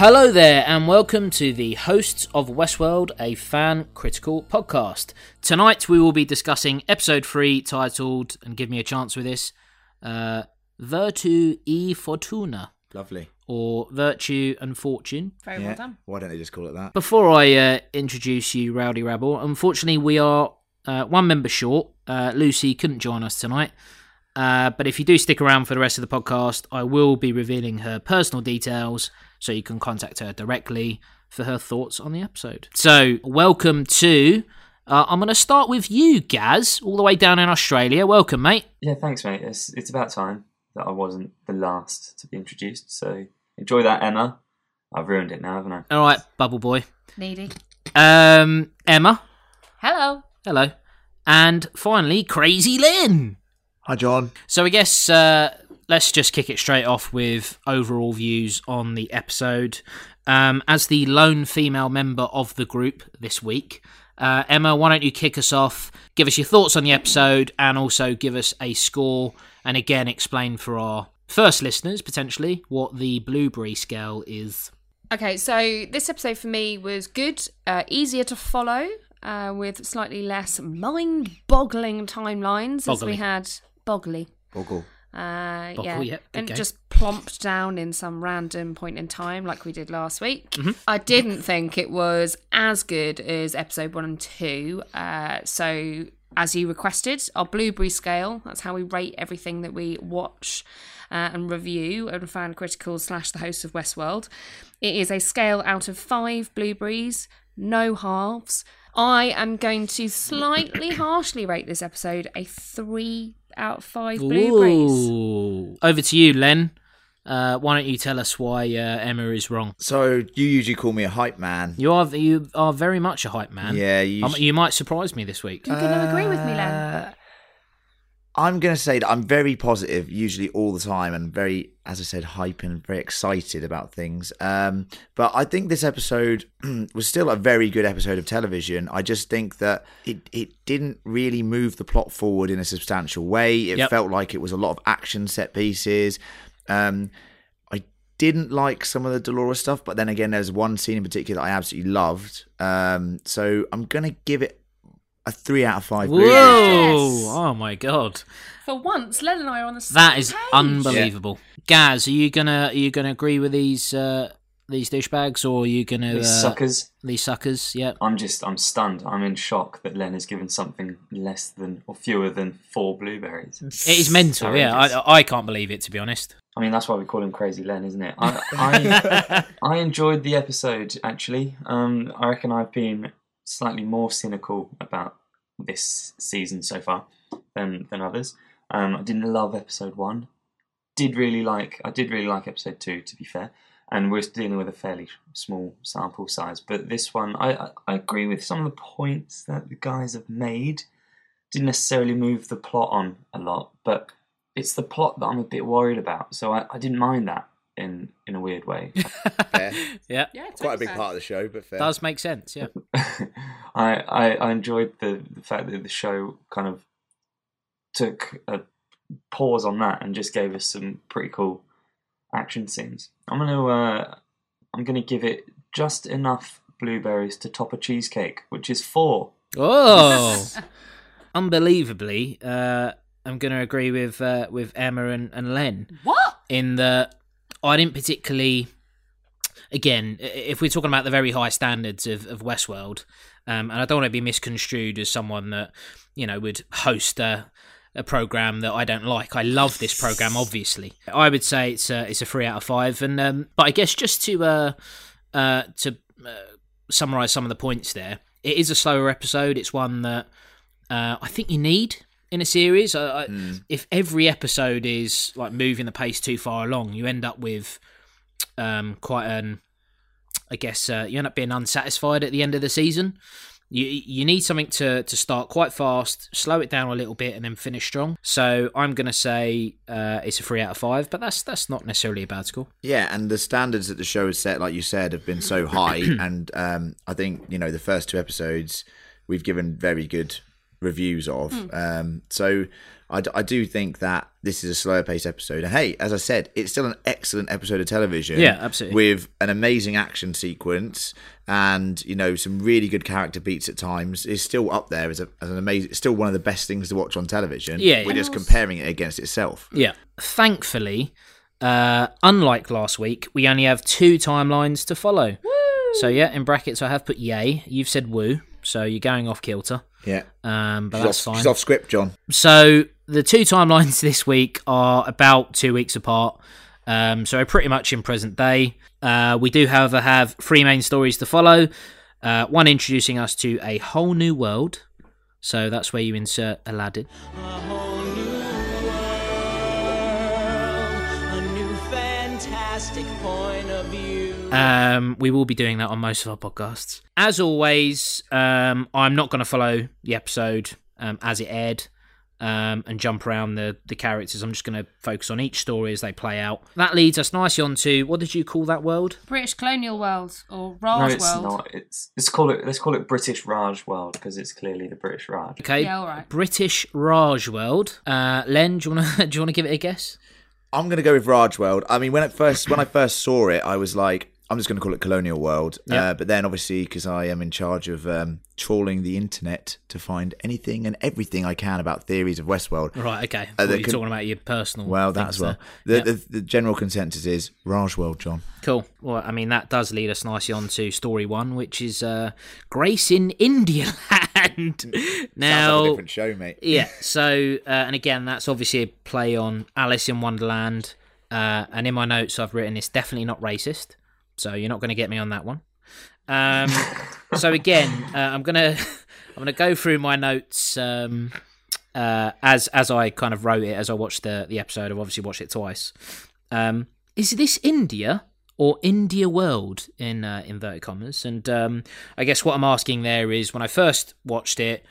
Hello there, and welcome to the hosts of Westworld, a fan critical podcast. Tonight we will be discussing episode 3 titled, and give me a chance with this, uh, Virtu e Fortuna, Lovely. or Virtue and Fortune. Very well done. Why don't they just call it that? Before I uh, introduce you, Rowdy Rabble, unfortunately we are uh, one member short. Uh, Lucy couldn't join us tonight. Uh, but if you do stick around for the rest of the podcast, I will be revealing her personal details so you can contact her directly for her thoughts on the episode. So, welcome to. Uh, I'm going to start with you, Gaz, all the way down in Australia. Welcome, mate. Yeah, thanks, mate. It's it's about time that I wasn't the last to be introduced. So enjoy that, Emma. I've ruined it now, haven't I? All right, Bubble Boy. Needy. Um, Emma. Hello. Hello. And finally, Crazy Len. Hi, John. So I guess uh, let's just kick it straight off with overall views on the episode. Um, as the lone female member of the group this week, uh, Emma, why don't you kick us off? Give us your thoughts on the episode, and also give us a score. And again, explain for our first listeners potentially what the blueberry scale is. Okay, so this episode for me was good, uh, easier to follow, uh, with slightly less mind-boggling timelines as we had boggly. Boggle. Uh, Boggle, yeah, yeah, and just plomped down in some random point in time, like we did last week. Mm-hmm. I didn't think it was as good as episode one and two. Uh, so, as you requested, our blueberry scale. That's how we rate everything that we watch uh, and review and fan critical slash the host of Westworld. It is a scale out of five blueberries, no halves. I am going to slightly harshly rate this episode a three out of five blueberries. Ooh. Over to you, Len. Uh, why don't you tell us why uh, Emma is wrong? So you usually call me a hype man. You are you are very much a hype man. Yeah, you. Um, you might surprise me this week. You're going to agree with me, Len? I'm going to say that I'm very positive, usually all the time, and very, as I said, hype and very excited about things. Um, but I think this episode was still a very good episode of television. I just think that it, it didn't really move the plot forward in a substantial way. It Yep. felt like it was a lot of action set pieces. Um, I didn't like some of the Dolores stuff, but then again, there's one scene in particular that I absolutely loved. Um, so I'm going to give it a three out of five. Whoa! Yes. Oh my god, For once, Len and I are on the same that is page. unbelievable. Gaz, are you gonna are you gonna agree with these uh, these douchebags, or are you gonna These uh, suckers. These suckers, yeah. I'm just, I'm stunned. I'm in shock that Len has given something less than or fewer than four blueberries. It is mental. Yeah, Outrageous. I, I can't believe it to be honest. I mean, that's why we call him Crazy Len, isn't it? I, I, I enjoyed the episode actually. Um, I reckon I've been slightly more cynical about this season so far than than others. Um, I didn't love episode one. Did really like. I did really like episode two. To be fair, and we're dealing with a fairly small sample size. But this one, I I, agree with some of the points that the guys have made. Didn't necessarily move the plot on a lot, but it's the plot that I'm a bit worried about. So I, I didn't mind that in in a weird way. Fair. Yeah, Yeah, Quite a big totally part of the show, but fair. does make sense. Yeah, I, I I enjoyed the the fact that the show kind of took a pause on that and just gave us some pretty cool action scenes. I'm gonna uh, I'm gonna give it just enough blueberries to top a cheesecake, which is four. Oh, unbelievably, uh, I'm going to agree with uh, with Emma and, and Len. What? in that I didn't particularly. Again, if we're talking about the very high standards of, of Westworld, um, and I don't want to be misconstrued as someone that you know would host a, a program that I don't like. I love this program, obviously. I would say it's a, it's a three out of five, and um, but I guess just to uh, uh, to uh, summarize some of the points there, it is a slower episode. It's one that uh, I think you need in a series. I, I, If every episode is like moving the pace too far along, you end up with um, quite an, I guess, uh, you end up being unsatisfied at the end of the season. You you need something to to start quite fast, slow it down a little bit, and then finish strong. So I'm gonna say uh, it's a three out of five, but that's that's not necessarily a bad score. Yeah, and the standards that the show has set, like you said, have been so high. and um, I think you know the first two episodes we've given very good reviews of. Um, so I, d- I do think that this is a slower paced episode. And hey, as I said, it's still an excellent episode of television. Yeah, absolutely. With an amazing action sequence and you know some really good character beats at times. Is still up there as, a, as an amazing. Still one of the best things to watch on television. Yeah, we're just comparing it against itself. Yeah. Thankfully, uh, unlike last week, we only have two timelines to follow. So yeah, in brackets I have put yay. You've said woo, so you're going off kilter. Yeah, Um, but she's that's off, fine. she's off script, John. So the two timelines this week are about two weeks apart. Um, so pretty much in present day. Uh, we do, however, have three main stories to follow. Uh, one introducing us to a whole new world. So that's where you insert Aladdin. A whole new world, a new fantastic point of view. Um, we will be doing that on most of our podcasts. As always, um, I'm not going to follow the episode um, as it aired um, and jump around the, the characters. I'm just going to focus on each story as they play out. That leads us nicely on to what did you call that world? British colonial world or No, Raj it's world. not. It's let's call it let's call it British Raj World because it's clearly the British Raj. Okay, Yeah, all right. British Raj world. Uh, Len, do you want to do you want to give it a guess? I'm gonna go with Raj World. I mean, when it first when I first saw it, I was like, I'm just gonna call it Colonial World. Yeah. Uh, but then, obviously, because I am in charge of um, trawling the internet to find anything and everything I can about theories of Westworld. Right, okay. Uh, you're con- talking about your personal. Well, that things as well. The, Yeah. the the general consensus is Raj World, John. Cool. Well, I mean, that does lead us nicely on to story one, which is uh, Grace in India Land. Now, like a different show, mate. yeah. So, uh, and again, that's obviously a play on Alice in Wonderland. Uh, and in my notes, I've written it's definitely not racist. So you're not going to get me on that one. Um, so again, uh, I'm gonna I'm gonna go through my notes um, uh, as as I kind of wrote it as I watched the the episode. I've obviously watched it twice. Um, is this India or India World in uh, inverted commas? And um, I guess what I'm asking there is when I first watched it,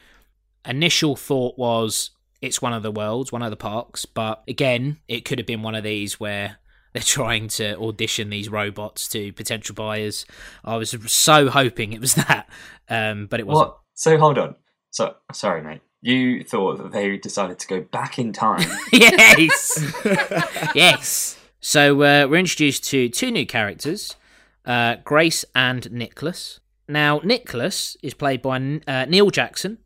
initial thought was it's one of the worlds, one of the parks, but again, it could have been one of these where they're trying to audition these robots to potential buyers. I was so hoping it was that, um, but it wasn't. What? So hold on. So sorry, mate. You thought that they decided to go back in time. yes, yes. So uh, we're introduced to two new characters, uh, Grace and Nicholas. Now, Nicholas is played by uh, Neil Jackson,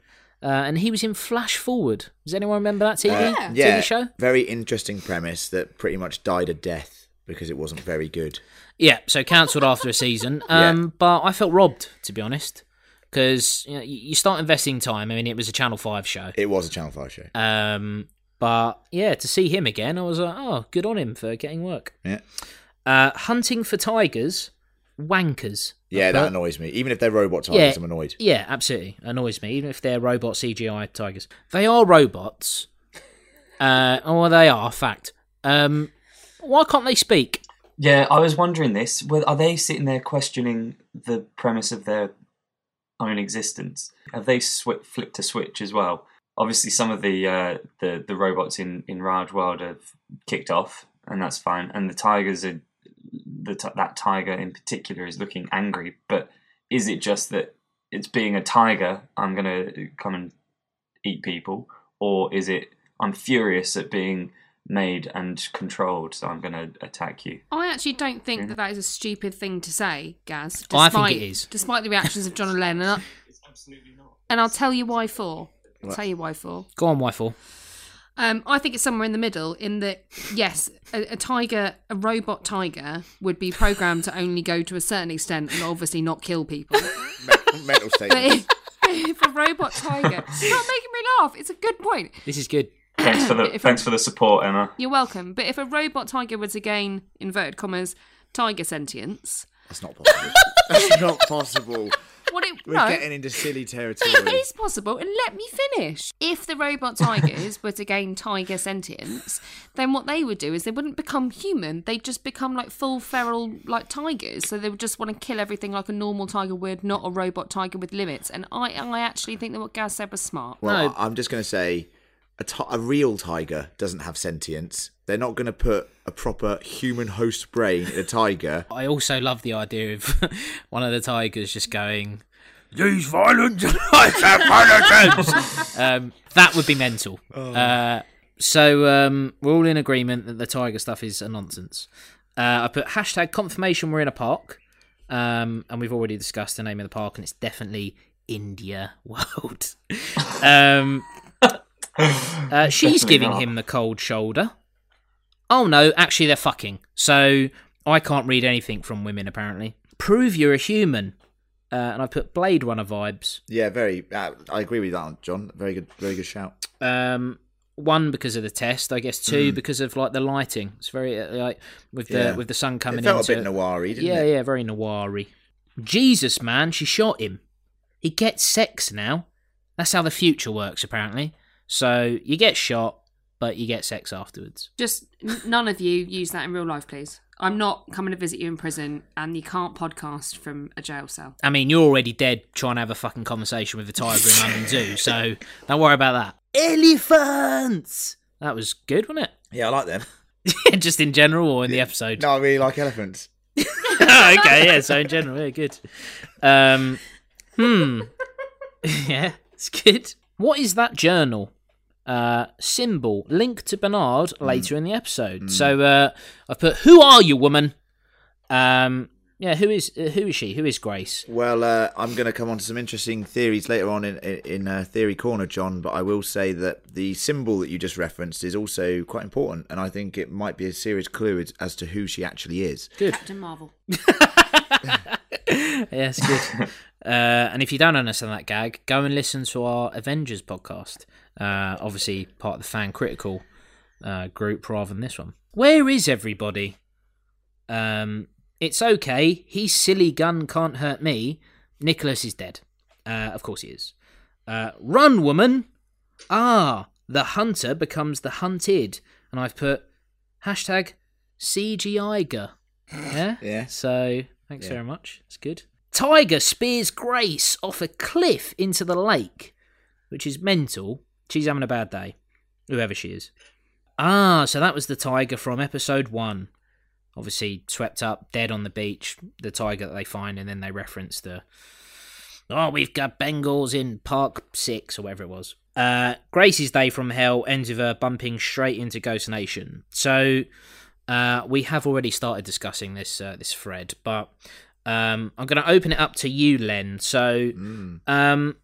uh, and he was in Flash Forward. Does anyone remember that TV, Uh, TV yeah, show? very interesting premise that pretty much died a death because it wasn't very good. Yeah, so cancelled after a season. Um, But I felt robbed, to be honest, because you, know, you start investing time. I mean, it was a Channel 5 show. It was a Channel Five show. Um, but yeah, to see him again, I was like, oh, good on him for getting work. Yeah, Uh, hunting for tigers, wankers. yeah, that annoys me. Even if they're robot tigers, Yeah. I'm annoyed. Yeah, absolutely annoys me. Even if they're robot CGI tigers, they are robots. Uh, or they are fact. Um, why can't they speak? yeah, I was wondering this. Are they sitting there questioning the premise of their own existence? Have they sw- flipped a switch as well? Obviously, some of the uh, the the robots in in Raj World have kicked off, and that's fine. And the tigers are the t- that tiger in particular is looking angry. But is it just that it's being a tiger? I'm gonna come and eat people, or is it I'm furious at being made and controlled, so I'm gonna attack you? I actually don't think that that is a stupid thing to say, Gaz. Oh, I think despite- it is. Despite the reactions of John and Len. And, I, and I'll tell you why for. I'll tell you why for. Go on, Wifle. Um, I think it's somewhere in the middle. In that, yes, a, a tiger, a robot tiger, would be programmed to only go to a certain extent and obviously not kill people. Mental But statement. if, if a robot tiger, stop making me laugh. It's a good point. This is good. Thanks for the If thanks for the support, Emma. You're welcome. But if a robot tiger were to gain inverted commas tiger sentience, That's not possible. That's not possible. what it We're no, getting into silly territory. It is possible, and let me finish. If the robot tigers were to gain tiger sentience, then what they would do is they wouldn't become human. They'd just become like full feral, like tigers. So they would just want to kill everything like a normal tiger would, not a robot tiger with limits. And I, I actually think that what Gaz said was smart. Well, No. I'm just going to say a, real tiger doesn't have sentience. They're not going to put a proper human host brain in a tiger. I also love the idea of one of the tigers just going, "Use violent I have violence." um, that would be mental. Uh, so um, we're all in agreement that the tiger stuff is a nonsense. Uh, I put hashtag confirmation we're in a park, um, and we've already discussed the name of the park, and it's definitely India World. um, uh, she's giving not. him the cold shoulder. Oh no, actually they're fucking. So I can't read anything from women apparently. Prove you're a human. Uh, and I put Blade Runner vibes. Yeah, very. Uh, I agree with that, John. Very good. Very good shout. Um, one because of the test, I guess. Two because of like the lighting. It's very uh, like with the Mm. Yeah. with the sun coming It felt into a bit noiry, didn't yeah, it? yeah, very noiry. Jesus, man, she shot him. He gets sex now. That's how the future works, apparently. So you get shot, but you get sex afterwards. Just none of you use that in real life, please. I'm not coming to visit you in prison, and you can't podcast from a jail cell. I mean, you're already dead trying to have a fucking conversation with a tiger in London Zoo, so don't worry about that. Elephants! That was good, wasn't it? Yeah, I like them. Just in general or in the episode? No, I really like elephants. okay, yeah, so in general, yeah, good. Um, hmm. yeah, it's good. What is that journal? Uh, symbol linked to Bernard later in the episode. So uh, I've put, "Who are you, woman?" Um, yeah, who is uh, who is she? Who is Grace? Well, uh, I'm going to come on to some interesting theories later on in in, in uh, Theory Corner, John. But I will say that the symbol that you just referenced is also quite important, and I think it might be a serious clue as- as to who she actually is. Good. Captain Marvel. Yes, good. uh, and if you don't understand that gag, go and listen to our Avengers podcast. Uh, obviously, part of the fan critical uh, group rather than this one. Where is everybody? Um, it's okay. He's silly gun can't hurt me. Nicholas is dead. Uh, of course he is. Uh, run, woman. Ah, the hunter becomes the hunted, and I've put hashtag CGIger. Yeah. Yeah. So thanks Yeah. very much. It's good. Tiger spears Grace off a cliff into the lake, which is mental. She's having a bad day, whoever she is. Ah, so that was the tiger from episode one. Obviously, swept up, dead on the beach. The tiger that they find, and then they reference the. Oh, we've got Bengals in Park Six or whatever it was. Uh, Grace's day from hell ends with her bumping straight into Ghost Nation. So, uh, we have already started discussing this uh, this thread, but um, I'm going to open it up to you, Len. So, um,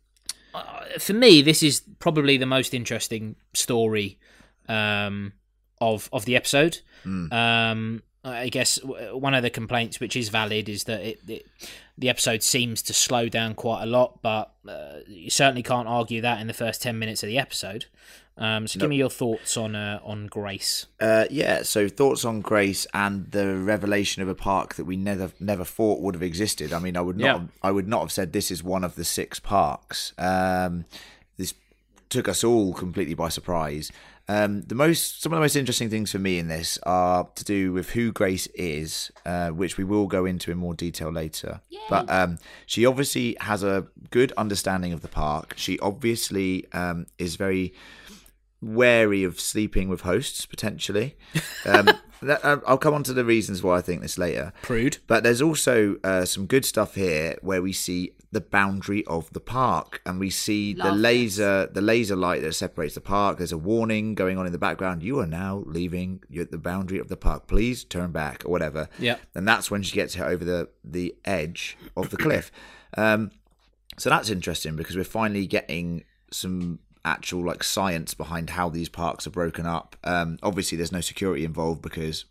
uh, for me, this is probably the most interesting story um, of of the episode. Um, I guess one of the complaints, which is valid, is that it, it the episode seems to slow down quite a lot, but uh, you certainly can't argue that in the first ten minutes of the episode. Um, so, give me your thoughts on uh, on Grace. Uh, yeah. So thoughts on Grace and the revelation of a park that we never never thought would have existed. I mean, I would not. Yeah. Have, I would not have said this is one of the six parks. Um, this took us all completely by surprise. Um, the most, some of the most interesting things for me in this are to do with who Grace is, uh, which we will go into in more detail later. But um, she obviously has a good understanding of the park. She obviously um, is very wary of sleeping with hosts potentially. Um, that, I'll I'll come on to the reasons why I think this later. Prude. But there's also uh, some good stuff here where we see the boundary of the park and we see the Love this. laser the laser light that separates the park. There's a warning going on in the background. You are now leaving you the boundary of the park. Please turn back or whatever. Yeah. And that's when she gets hit over the the edge of the cliff. Um, so that's interesting because we're finally getting some actual like science behind how these parks are broken up. Um, obviously, there's no security involved because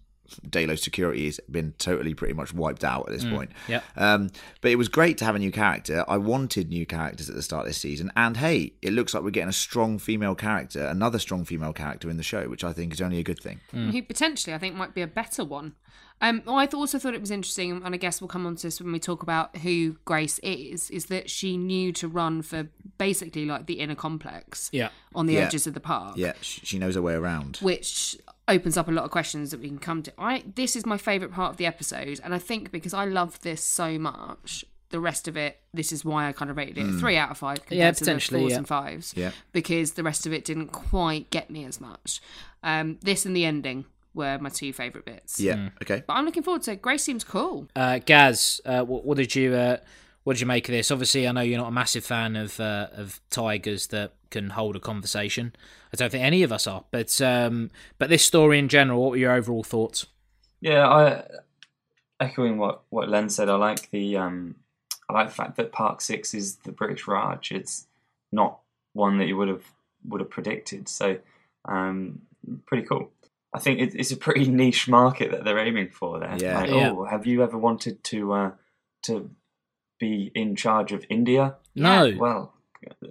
Delos security has been totally pretty much wiped out at this point. yep. Um, but it was great to have a new character. I wanted new characters at the start of this season, and hey, it looks like we're getting a strong female character, another strong female character in the show, which I think is only a good thing. who potentially I think might be a better one. Um, well, I th- also thought it was interesting, and I guess we'll come on to this when we talk about who Grace is. Is that she knew to run for basically like the inner complex Yeah. on the Yeah. edges of the park, Yeah, she knows her way around. which opens up a lot of questions that we can come to. I this is my favorite part of the episode, and I think because I love this so much, the rest of it, this is why I kind of rated it a three out of five. Compared Yeah, to the fours yeah. and fives. Yeah. because the rest of it didn't quite get me as much. Um, this and the ending were my two favorite bits. Yeah, okay. But I'm looking forward to it. Grace seems cool. Uh, Gaz, uh, what, what did you uh, what did you make of this? Obviously, I know you're not a massive fan of uh, of tigers that can hold a conversation. I don't think any of us are, but um, but this story in general, what were your overall thoughts? Yeah, I echoing what what Len said. I like the um, I like the fact that Park Six is the British Raj. It's not one that you would have would have predicted. So, um, pretty cool. I think it, it's a pretty niche market that they're aiming for there. Yeah. Like, Yeah. oh, have you ever wanted to uh, to be in charge of India? No, Well,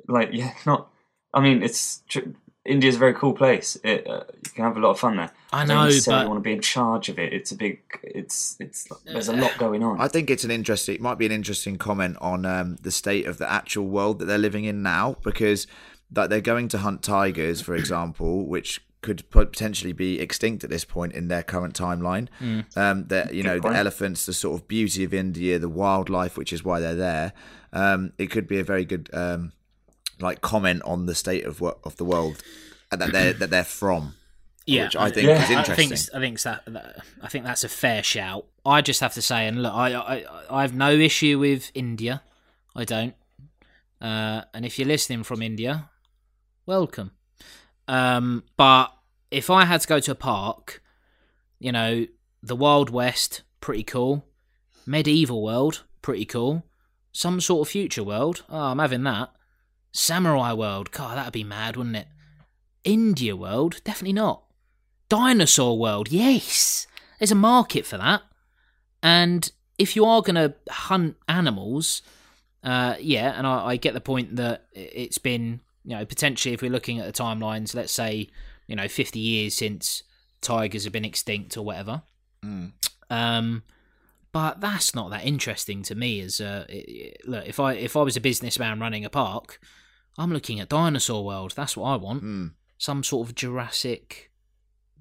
like yeah, not. I mean, it's tr- India's a very cool place. It, uh, you can have a lot of fun there. I don't know, necessarily but want to be in charge of it. It's a big. It's it's. There's a lot going on. I think it's an interesting. It might be an interesting comment on um, the state of the actual world that they're living in now, because that they're going to hunt tigers, for example, which could potentially be extinct at this point in their current timeline. Um, that you know the elephants, the sort of beauty of India, the wildlife, which is why they're there. Um, it could be a very good um, like comment on the state of what of the world that they're that they're from. yeah, which I think Yeah. is I interesting. think I think that, that I think that's a fair shout. I just have to say, and look, I I, I have no issue with India. I don't. Uh, and if you're listening from India, welcome. Um, but if I had to go to a park, you know, the Wild West, pretty cool. Medieval world, pretty cool. Some sort of future world, oh, I'm having that. Samurai world, God, that'd be mad, wouldn't it? India world, definitely not. Dinosaur world, yes. There's a market for that. And if you are going to hunt animals, uh, yeah, and I, I get the point that it's been, you know, potentially if we're looking at the timelines, let's say, you know, 50 years since tigers have been extinct or whatever. Mm. Um, but that's not that interesting to me. As uh, it, it- look, if I if I was a businessman running a park, I'm looking at dinosaur world. That's what I want. Mm. Some sort of Jurassic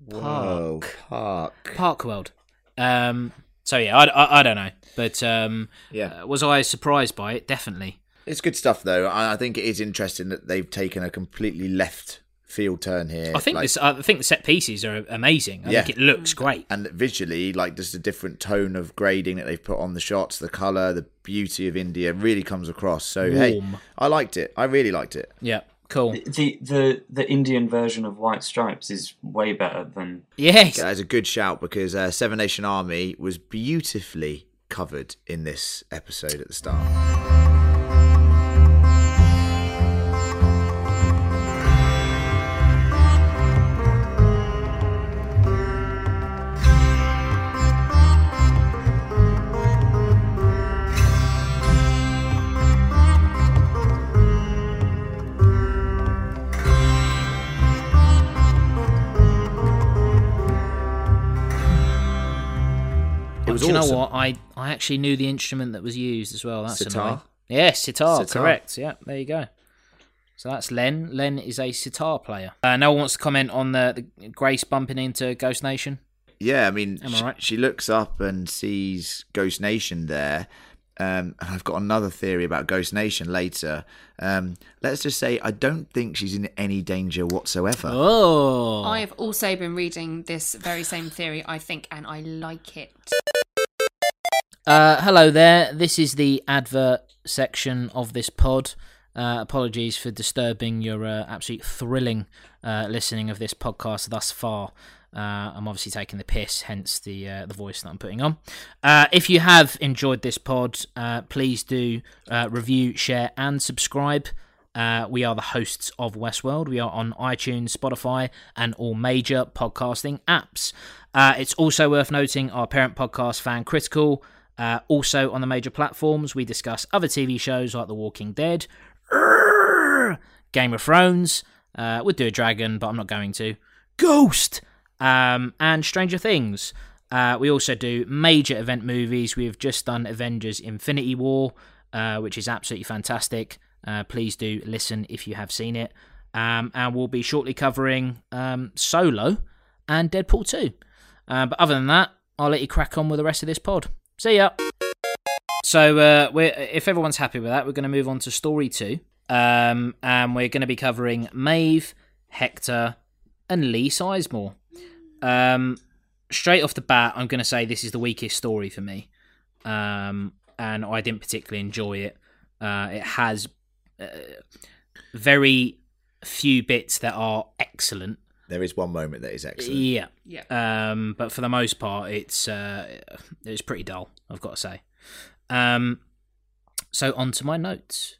Whoa, Park. park. Park world. Um, so yeah, I, I, I don't know, but um, Yeah. uh, was I surprised by it? Definitely. It's good stuff, though. I I think it is interesting that they've taken a completely left field turn here. I think like- this. I think the set pieces are amazing. I Yeah. think it looks great. and visually, like just a different tone of grading that they've put on the shots, the color, the beauty of India really comes across. So hey, I liked it. I really liked it. Yeah, cool. the the the Indian version of White Stripes is way better than Yes. That is a good shout because uh, Seven Nation Army was beautifully covered in this episode at the start. It you awesome. know what? I, I actually knew the instrument that was used as well. That's Sitar? annoying. Yes, sitar, Sitar. Correct. Yeah, there you go. So that's Len. Len is a sitar player. Uh, no one wants to comment on the, the Grace bumping into Ghost Nation. Yeah, I mean, Am I sh- right? she looks up and sees Ghost Nation there. Um, and I've got another theory about Ghost Nation later. Um, let's just say I don't think she's in any danger whatsoever. Oh, I have also been reading this very same theory, I think, and I like it. Uh, hello there. This is the advert section of this pod. Uh, apologies for disturbing your uh, absolute thrilling uh, listening of this podcast thus far. Uh, I'm obviously taking the piss, hence the uh, the voice that I'm putting on. If you have enjoyed this pod, please do review, share, and subscribe. We are the hosts of Westworld. We are on iTunes, Spotify, and all major podcasting apps. It's also worth noting our parent podcast, Fan Critical, uh, also on the major platforms. We discuss other TV shows like The Walking Dead, Game of Thrones. Uh, we'd do a dragon, but I'm not going to. Ghost um, and Stranger Things. Uh, we also do major event movies. We have just done Avengers Infinity War, uh, which is absolutely fantastic. Uh, please do listen if you have seen it. Um, and we'll be shortly covering um, Solo and Deadpool 2. Uh, but other than that, I'll let you crack on with the rest of this pod. See ya. So, uh, we're, if everyone's happy with that, we're going to move on to story two. Um, and we're going to be covering Maeve, Hector, and Lee Sizemore. Um, straight off the bat, I'm going to say this is the weakest story for me. Um, and I didn't particularly enjoy it. Uh, it has uh, very few bits that are excellent. There is one moment that is excellent. Yeah. Yeah. Um, but for the most part, it's uh, it's pretty dull. I've got to say. Um, so on to my notes.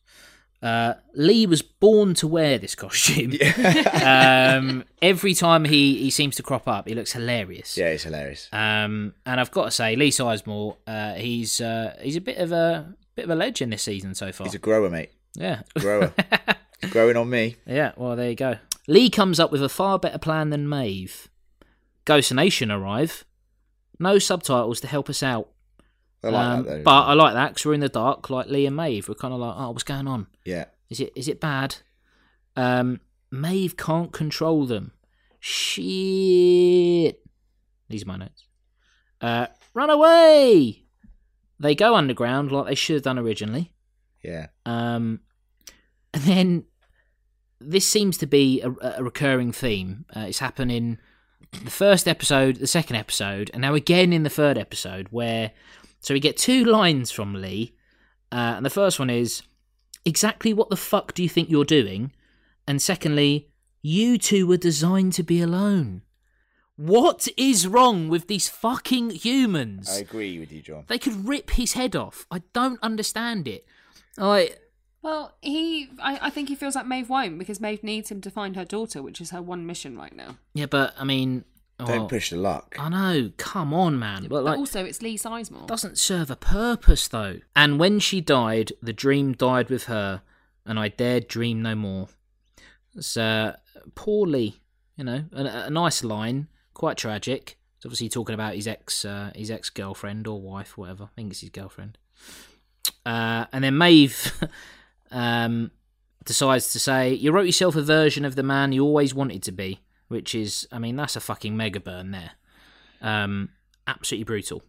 Uh, Lee was born to wear this costume. um, every time he, he seems to crop up, he looks hilarious. Yeah, he's hilarious. Um, and I've got to say, Lee Sizemore, uh, he's uh, he's a bit of a bit of a legend this season so far. He's a grower, mate. yeah, Grower. Growing on me. yeah. Well, there you go. Lee comes up with a far better plan than Maeve. Ghost Nation arrive. No subtitles to help us out. I like Um, that though. but I like that because we're in the dark, like Lee and Maeve. We're kind of like, oh, what's going on? yeah. Is it is it bad? Um, Maeve can't control them. Shit. These are my notes. Uh, run away. They go underground like they should have done originally. Yeah. Um, and then this seems to be a, a recurring theme. Uh, it's happened in the first episode, the second episode, and now again in the third episode, where so we get two lines from Lee, uh, and the first one is exactly what the fuck do you think you're doing, and secondly, you two were designed to be alone. What is wrong with these fucking humans? I agree with you, John. They could rip his head off. I don't understand it. Like, Well, he, I, I think he feels like Maeve won't because Maeve needs him to find her daughter, which is her one mission right now. yeah, but I mean, Don't oh, push the luck. I know. Come on, man. But But like, also, it's Lee Sizemore. doesn't serve a purpose though. And when she died, the dream died with her, and I dared dream no more. It's uh, poorly, you know, a, a nice line, quite tragic. It's obviously talking about his ex, uh, his ex girlfriend or wife, whatever. I think it's his girlfriend. Uh, and then Maeve um, decides to say, "You wrote yourself a version of the man you always wanted to be," which is, I mean, that's a fucking mega burn there. Um, absolutely brutal.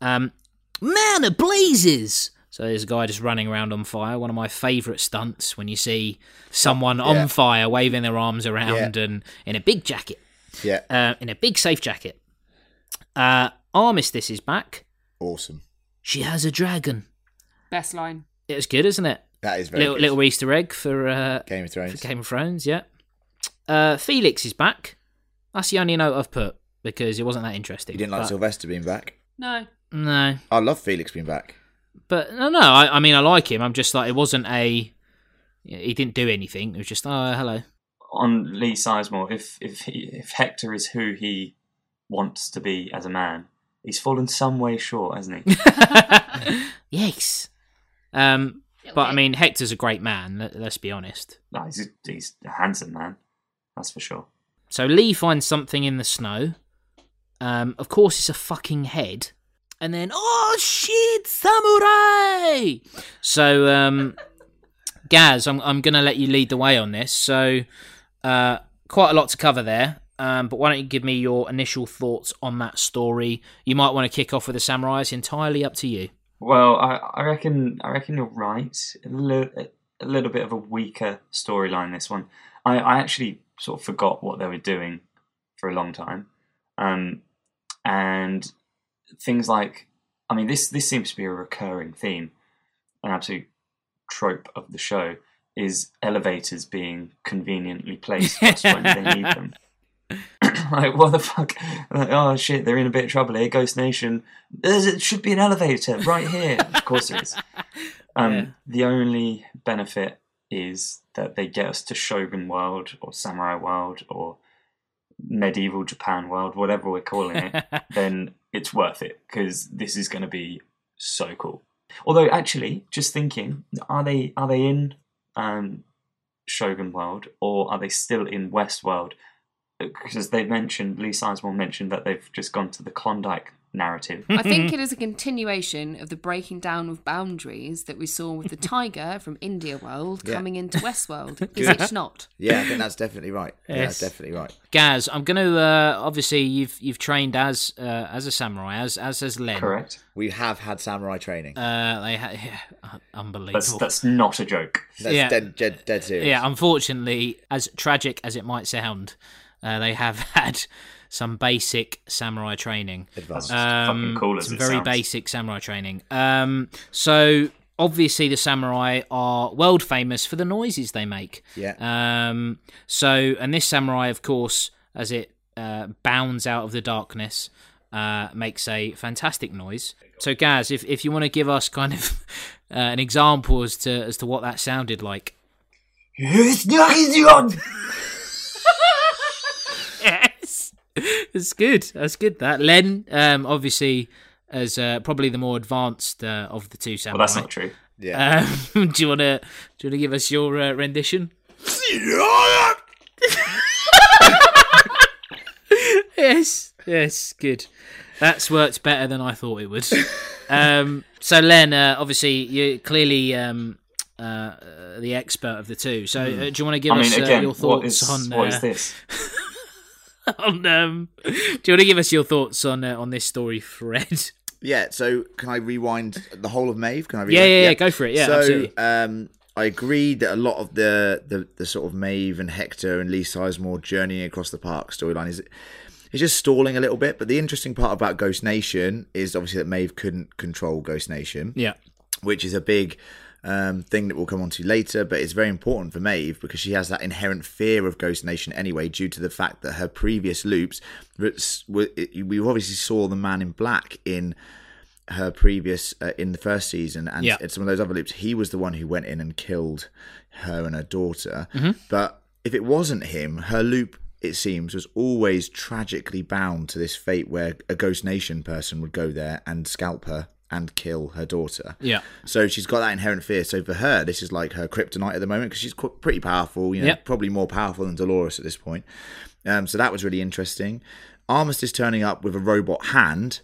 Um, man of blazes! So there's a guy just running around on fire. One of my favourite stunts when you see someone Yeah. on fire waving their arms around Yeah. and in a big jacket, Yeah. uh, in a big safe jacket. Uh, Armistice is back. Awesome. She has a dragon. Best line. It was good, isn't it? That is very Little, good. little Easter egg for, uh, Game of Thrones. for Game of Thrones, yeah. Uh, Felix is back. That's the only note I've put because it wasn't that interesting. You didn't like but- Sylvester being back? No. No, I love Felix being back. but no, no. I, I mean, I like him. I'm just like it wasn't a. He didn't do anything. It was just oh hello. on Lee Sizemore, if if he, if Hector is who he wants to be as a man, he's fallen some way short, hasn't he? yes. Um, but I mean, Hector's a great man. Let, let's be honest. no, he's, he's a handsome man, that's for sure. So Lee finds something in the snow. Um, of course, it's a fucking head. And then, oh shit, samurai! So, um, Gaz, I'm I'm gonna let you lead the way on this. So, uh, quite a lot to cover there. Um, but why don't you give me your initial thoughts on that story? You might want to kick off with the samurai. It's entirely up to you. Well, I, I reckon I reckon you're right. A little, a little bit of a weaker storyline. This one, I, I actually sort of forgot what they were doing for a long time, um, and things like, I mean, this this seems to be a recurring theme, an absolute trope of the show is elevators being conveniently placed just when they need them. like what the fuck? Like, oh shit, they're in a bit of trouble here. Ghost Nation. There's, it should be an elevator right here. of course there is. Um, Yeah. The only benefit is that they get us to Shogun World or Samurai World or medieval Japan World, whatever we're calling it, then it's worth it because this is going to be so cool. Although, actually, just thinking, are they are they in um, Shogun World or are they still in West World? Because they mentioned Lee Sizemore mentioned that they've just gone to the Klondike narrative. I think it is a continuation of the breaking down of boundaries that we saw with the tiger from India World Yeah. coming into Westworld. Is it not? Yeah, I think that's definitely right. Yeah, Yes. that's definitely right. Gaz, I'm going to uh, obviously you've you've trained as uh, as a samurai as as has Len. Correct. We have had samurai training. Uh, they ha- yeah, unbelievable. That's that's not a joke. That's yeah. dead, dead, dead serious. Yeah, unfortunately, as tragic as it might sound, uh, they have had some basic samurai training. Advanced. That's fucking cool as some it very sounds. basic samurai training. Um, so obviously the samurai are world famous for the noises they make. Yeah. Um, so and this samurai, of course, as it uh, bounds out of the darkness, uh, makes a fantastic noise. So Gaz, if if you want to give us kind of uh, an example as to as to what that sounded like. Yes, that's good. That's good. That Len, um, obviously, as uh, probably the more advanced uh, of the two Well, that's not true. Yeah. Um, do you want to do you want to give us your uh, rendition? yes, yes, good. That's worked better than I thought it would. Um, so, Len, uh, obviously, you're clearly um, uh, uh, the expert of the two. So, uh, do you want to give I mean, us uh, again, your thoughts is on? what uh, is this? on um, do you want to give us your thoughts on uh, on this story, Fred? Yeah, so can I rewind the whole of Maeve? Can I? Yeah, rewind? yeah, yeah, go for it. Yeah, so, absolutely. um, I agree that a lot of the, the the sort of Maeve and Hector and Lee Sizemore journeying across the park storyline is is just stalling a little bit. But the interesting part about Ghost Nation is obviously that Maeve couldn't control Ghost Nation, Yeah, which is a big um, thing that we'll come on to later. But it's very important for Maeve because she has that inherent fear of Ghost Nation anyway, due to the fact that her previous loops. We obviously saw the Man in Black in her previous uh, in the first season and Yeah. some of those other loops he was the one who went in and killed her and her daughter Mm-hmm. but if it wasn't him her loop it seems was always tragically bound to this fate where a ghost nation person would go there and scalp her and kill her daughter yeah, so she's got that inherent fear. So for her, this is like her kryptonite at the moment because she's qu- pretty powerful. You know, Yep. probably more powerful than Dolores at this point. Um, so that was really interesting. Armistice turning up with a robot hand,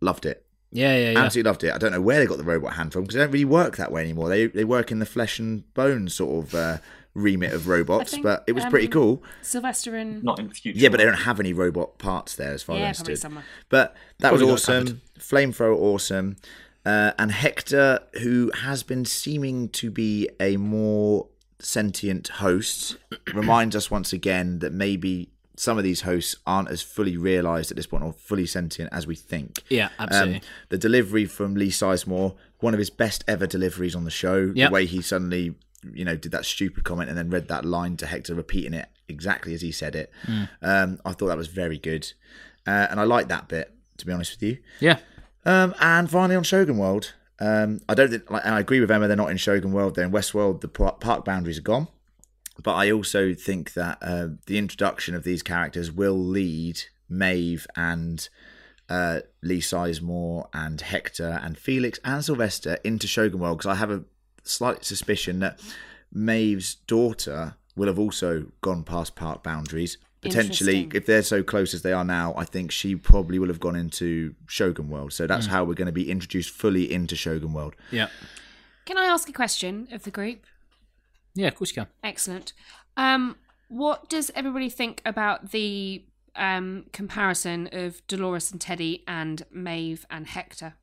loved it. yeah, yeah, yeah. Absolutely loved it. I don't know where they got the robot hand from because they don't really work that way anymore. They they work in the flesh and bone sort of uh, remit of robots, think, but it was pretty um, cool. Sylvester and Not in the future. Yeah, but they don't have any robot parts there as far yeah, as I probably understood. somewhere. But that Probably was awesome. Flamethrower, awesome. Uh, and Hector, who has been seeming to be a more sentient host, reminds us once again that maybe some of these hosts aren't as fully realised at this point or fully sentient as we think. Yeah, absolutely. Um, the delivery from Lee Sizemore, one of his best ever deliveries on the show. Yep. The way he suddenly, you know, did that stupid comment and then read that line to Hector, repeating it exactly as he said it. Hmm. Um, I thought that was very good, uh, and I like that bit. To be honest with you, yeah. um, and finally on Shogun World, um, I don't think, like, and I agree with Emma. They're not in Shogun World. They're in Westworld. The park boundaries are gone. But I also think that uh, the introduction of these characters will lead Maeve and uh, Lee Sizemore and Hector and Felix and Sylvester into Shogun World because I have a slight suspicion that Maeve's daughter will have also gone past park boundaries. Potentially, if they're so close as they are now, I think she probably will have gone into Shogun World. So that's how we're going to be introduced fully into Shogun World. Yeah. Can I ask a question of the group? Yeah, of course you can. Excellent. Um, what does everybody think about the um, comparison of Dolores and Teddy and Maeve and Hector?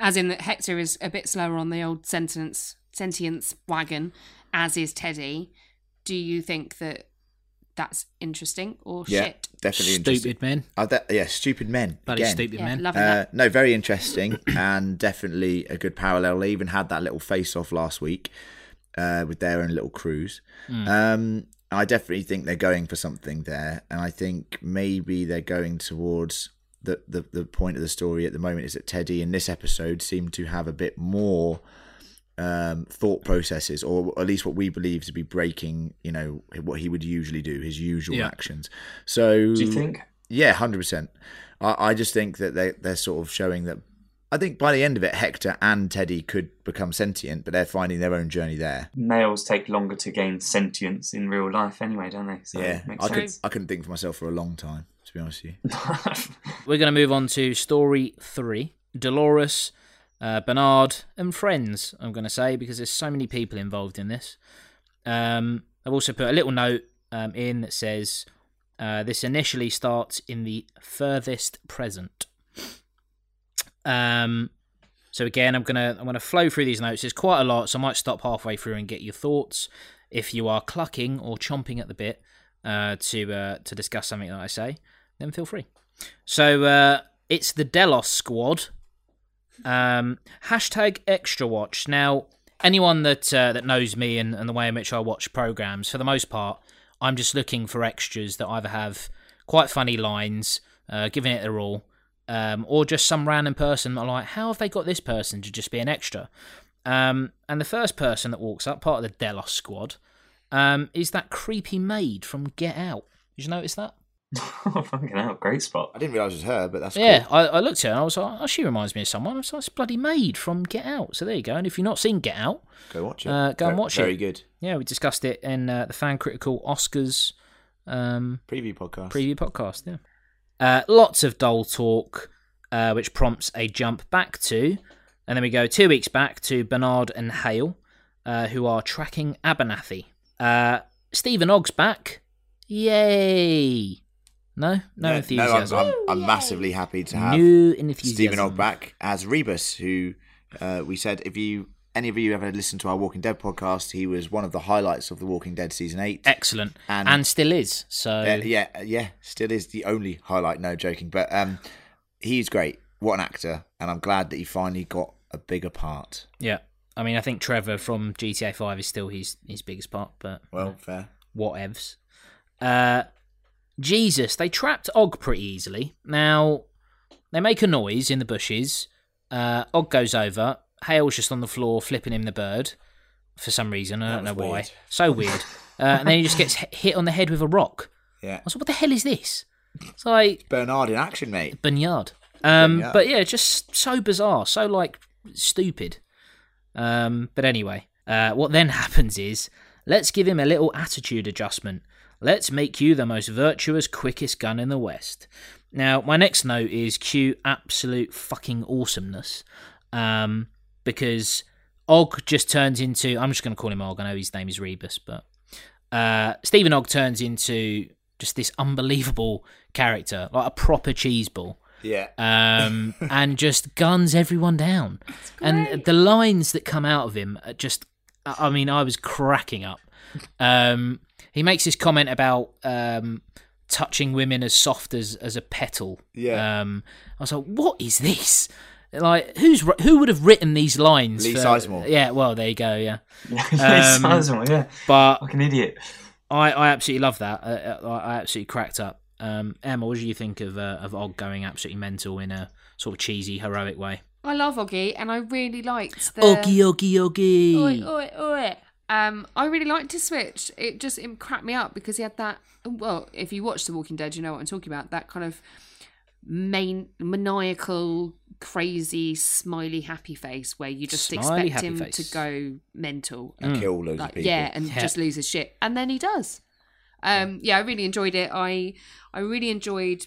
As in that Hector is a bit slower on the old sentience sentience wagon, as is Teddy. Do you think that that's interesting or Yeah, shit? definitely interesting. Stupid men. That, yeah, stupid men. Bloody again. stupid Yeah, men. Uh, that. no, very interesting and definitely a good parallel. They even had that little face off last week uh, with their own little crews. Um, I definitely think they're going for something there, and I think maybe they're going towards the, the the point of the story at the moment is that Teddy in this episode seemed to have a bit more um, thought processes, or at least what we believe to be breaking, you know, what he would usually do, his usual Yeah. actions. So, Do you think? yeah, hundred percent. I, I just think that they they're sort of showing that. I think by the end of it, Hector and Teddy could become sentient, but they're finding their own journey there. Males take longer to gain sentience in real life anyway, don't they? So yeah, makes I could. I couldn't think for myself for a long time, to be honest with you. We're going to move on to story three Dolores, uh, Bernard, and friends, I'm going to say, because there's so many people involved in this. Um, I've also put a little note um, in that says uh, this initially starts in the furthest present. Um, so again, I'm gonna I'm gonna flow through these notes. There's quite a lot, so I might stop halfway through and get your thoughts. If you are clucking or chomping at the bit uh, to uh, to discuss something that I say, then feel free. So uh, it's the Delos squad. Um, hashtag extra watch. Now, anyone that uh, that knows me and, and the way in which I watch programs, for the most part, I'm just looking for extras that either have quite funny lines, uh, giving it their all, um, or just some random person that I'm like, how have they got this person to just be an extra? Um, and the first person that walks up, part of the Delos squad, um, is that creepy maid from Get Out. Did you notice that? Fucking hell, great spot. I didn't realise it was her, but that's Yeah, cool. I, I looked at her and I was like, oh, she reminds me of someone. It's like, it's bloody maid from Get Out. So there you go. And if you've not seen Get Out, Go watch it. Uh, go and Ve- watch it. Very good yeah, we discussed it in uh, the fan critical Oscars um, preview podcast. preview podcast. Yeah, uh, lots of dull talk, uh, which prompts a jump back to, and then we go two weeks back to Bernard and Hale, uh, who are tracking Abernathy. Uh, Stephen Ogg's back. Yay! No, no Yeah, enthusiasm. I'm, I'm, I'm massively happy to have New enthusiasm. Stephen Ogg back as Rebus, who uh, we said if you any of you ever listened to our Walking Dead podcast, he was one of the highlights of the Walking Dead season eight. Excellent, and, And- still is. So Uh, yeah, yeah, still is the only highlight. No joking, but um, he's great. What an actor, and I'm glad that he finally got a bigger part. Yeah, I mean, I think Trevor from GTA Five is still his his biggest part, but Well, fair. whatevs. Uh, Jesus, they trapped Og pretty easily. Now they make a noise in the bushes. Uh, Og goes over. Hale's just on the floor flipping him the bird for some reason. I don't know That why. weird. So weird. uh, and then he just gets hit on the head with a rock. Yeah, I was like, what the hell is this? It's like Bernard in action, mate. Bernard. Um, Banyard. But yeah, just so bizarre, so like stupid. Um, but anyway, uh, what then happens is let's give him a little attitude adjustment. Let's make you the most virtuous, quickest gun in the West. Now, my next note is cue absolute fucking awesomeness. Um, because Og just turns into, I'm just going to call him Og. I know his name is Rebus, but uh, Stephen Ogg turns into just this unbelievable character, like a proper cheese ball Yeah, um, and just guns everyone down. And the lines that come out of him are just, I I mean, I was cracking up. Um, he makes this comment about um, touching women as soft as, as a petal. Yeah. Um, I was like, what is this? Like, who's who would have written these lines? Lee for- Sizemore. Yeah, well, there you go. Yeah, yeah, Um, yeah. but Like an idiot. I, I absolutely love that. Uh, uh, I absolutely cracked up. Um, Emma, what do you think of uh, of Og going absolutely mental in a sort of cheesy, heroic way? I love Oggy, and I really liked the Oggy, oggy, oggy. Oi, oi, oi. Um, I really liked his switch. It just it cracked me up because he had that. Well, if you watch The Walking Dead, you know what I'm talking about. That kind of main maniacal, crazy, smiley, happy face where you just Smiley, expect him face. to go mental, and kill loads of people. yeah, and Yeah. just lose his shit, and then he does. Um, yeah, I really enjoyed it. I I really enjoyed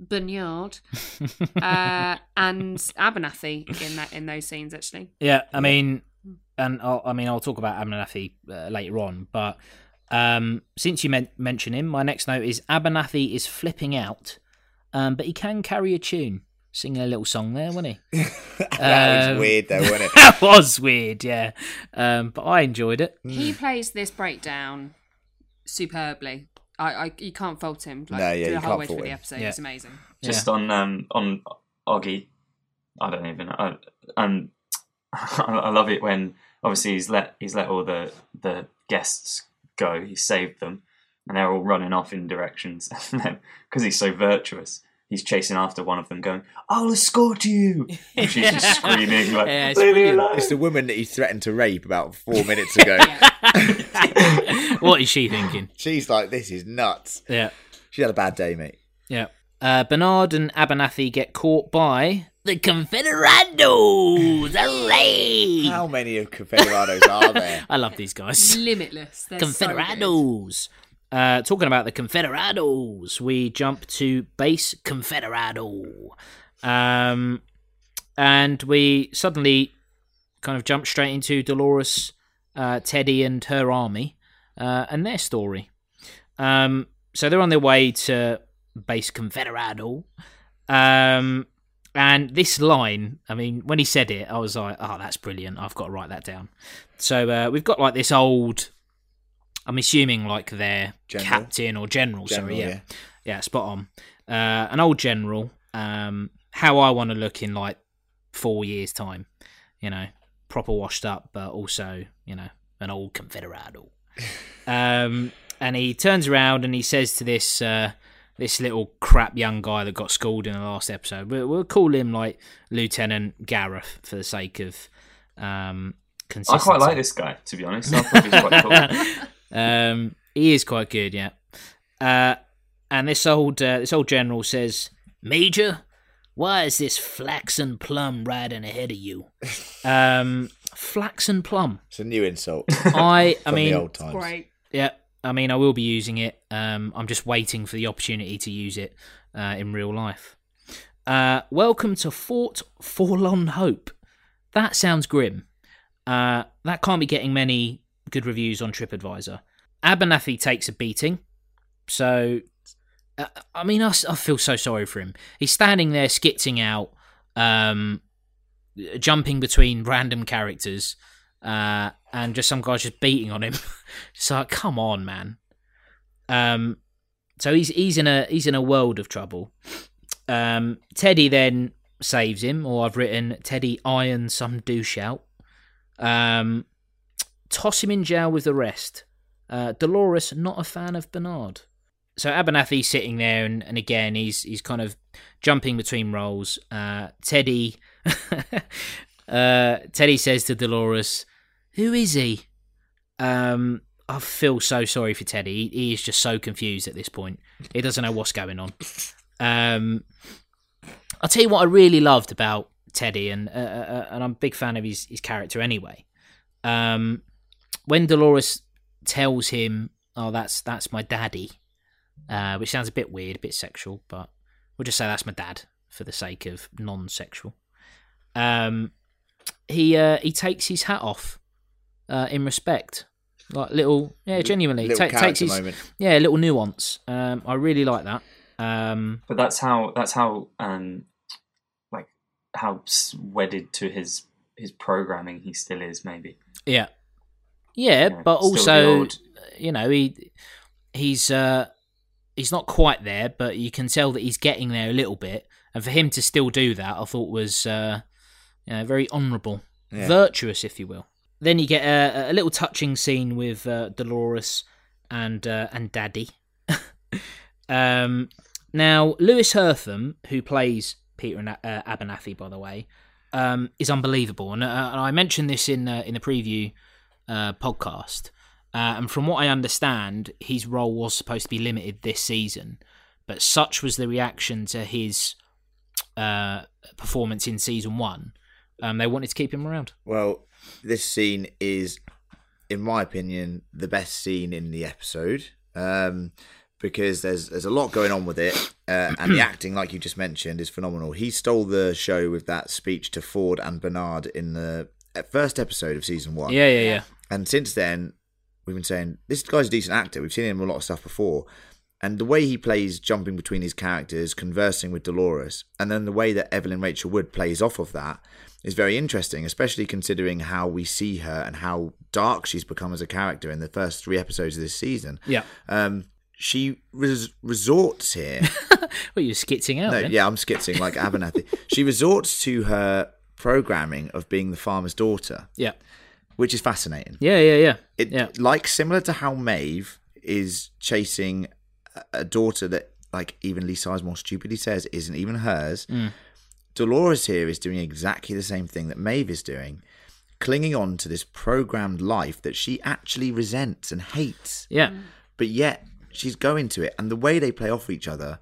Bunyard uh, and Abernathy in that in those scenes actually. Yeah, I mean, and I'll, I mean, I'll talk about Abernathy uh, later on, but um, since you men- mention him, my next note is Abernathy is flipping out, um, but he can carry a tune, singing a little song there, wasn't he? that Um, was weird though, wasn't it? that was weird, yeah, um, but I enjoyed it. He plays this breakdown superbly. I, I you can't fault him. Like, No, yeah, through you the whole can't way fault through the episode, Yeah. it's amazing. Just on um on Oggy, I don't even. I, um, I love it when obviously he's let he's let all the the guests go. He saved them, and they're all running off in directions. And then because he's so virtuous, he's chasing after one of them, going, "I'll escort you," and she's just screaming like, Yeah, it's "Leave me brilliant. alone." It's the woman that he threatened to rape about four minutes ago. what is she thinking? She's like, this is nuts. Yeah, She had a bad day, mate. yeah. Uh, Bernard and Abernathy get caught by the Confederados. Hooray! How many of Confederados are there? I love these guys. Limitless. They're so. Confederados. uh, talking about the Confederados, we jump to base Confederado. Um, and we suddenly kind of jump straight into Dolores, uh, Teddy, and her army uh, and their story. Um, so they're on their way to base Confederado. Um, and this line, I mean, when he said it, I was like, oh, that's brilliant. I've got to write that down. So uh, we've got like this old, I'm assuming like their General. captain or general, General, sorry, yeah. yeah. yeah. spot on. Uh, an old general, um, how I want to look in like four years' time, you know, proper washed up, but also, you know, an old Confederado. um, and he turns around and he says to this uh, this little crap young guy that got schooled in the last episode, we'll, we'll call him like Lieutenant Gareth for the sake of um, I quite like this guy, to be honest. I thought he quite cool. Um, he is quite good, yeah. Uh, and this old uh, this old general says, "Major, why is this flaxen plum riding ahead of you?" Um, flaxen plum. It's a new insult. I, I mean, the old times. Great. yeah, I mean, I will be using it. Um, I'm just waiting for the opportunity to use it uh, in real life. Uh, welcome to Fort Forlorn Hope. That sounds grim. Uh, that can't be getting many good reviews on TripAdvisor. Abernathy takes a beating. So, uh, I mean, I feel so sorry for him. He's standing there skitzing out, um, jumping between random characters, uh, and just some guy's just beating on him. It's like, come on, man. Um, so he's he's in a he's in a world of trouble. Um, Teddy then saves him, or I've written Teddy irons some douche out. Um, toss him in jail with the rest. Uh, Dolores not a fan of Bernard. So Abernathy's sitting there, and, and again he's he's kind of jumping between roles. Uh, Teddy, uh, Teddy says to Dolores, "Who is he?" Um, I feel so sorry for Teddy. He, he is just so confused at this point. He doesn't know what's going on. Um, I'll tell you what I really loved about Teddy, and uh, uh, and I'm a big fan of his his character anyway. Um, when Dolores tells him, "Oh, that's that's my daddy," uh, which sounds a bit weird, a bit sexual, but we'll just say that's my dad for the sake of non-sexual. Um, he uh, he takes his hat off uh, in respect, like little, yeah, genuinely Little ta- takes his moment. yeah little nuance. Um, I really like that. Um, But that's how that's how um like how wedded to his his programming he still is. Maybe Yeah, yeah, Yeah, but also, old- you know, he he's uh he's not quite there, but you can tell that he's getting there a little bit. And for him to still do that, I thought was uh, you know, very honourable, Yeah. virtuous, if you will. Then you get a, a little touching scene with uh, Dolores and uh, and Daddy. um, now, Louis Herthum, who plays Peter and, uh, Abernathy, by the way, um, is unbelievable, and, uh, and I mentioned this in uh, in the preview uh, podcast. And from what I understand, his role was supposed to be limited this season, but such was the reaction to his performance in season one, um, they wanted to keep him around. Well, this scene is, in my opinion, the best scene in the episode um, because there's there's a lot going on with it, uh, and the acting, like you just mentioned, is phenomenal. He stole the show with that speech to Ford and Bernard in the uh, first episode of season one. Yeah, yeah, yeah. And since then, we've been saying this guy's a decent actor. We've seen him in a lot of stuff before. And the way he plays jumping between his characters, conversing with Dolores, and then the way that Evelyn Rachel Wood plays off of that is very interesting, especially considering how we see her and how dark she's become as a character in the first three episodes of this season. Yeah. Um, she res- resorts here Well, you're skitzing out. no, then. yeah, I'm skitzing like Abernathy. she resorts to her programming of being the farmer's daughter, yeah, which is fascinating. yeah, yeah, yeah. It yeah. like similar to how Maeve is chasing a daughter that like even Lee Sizemore stupidly says isn't even hers. Mm. Dolores here is doing exactly the same thing that Maeve is doing, clinging on to this programmed life that she actually resents and hates Yeah. but yet she's going to it and the way they play off each other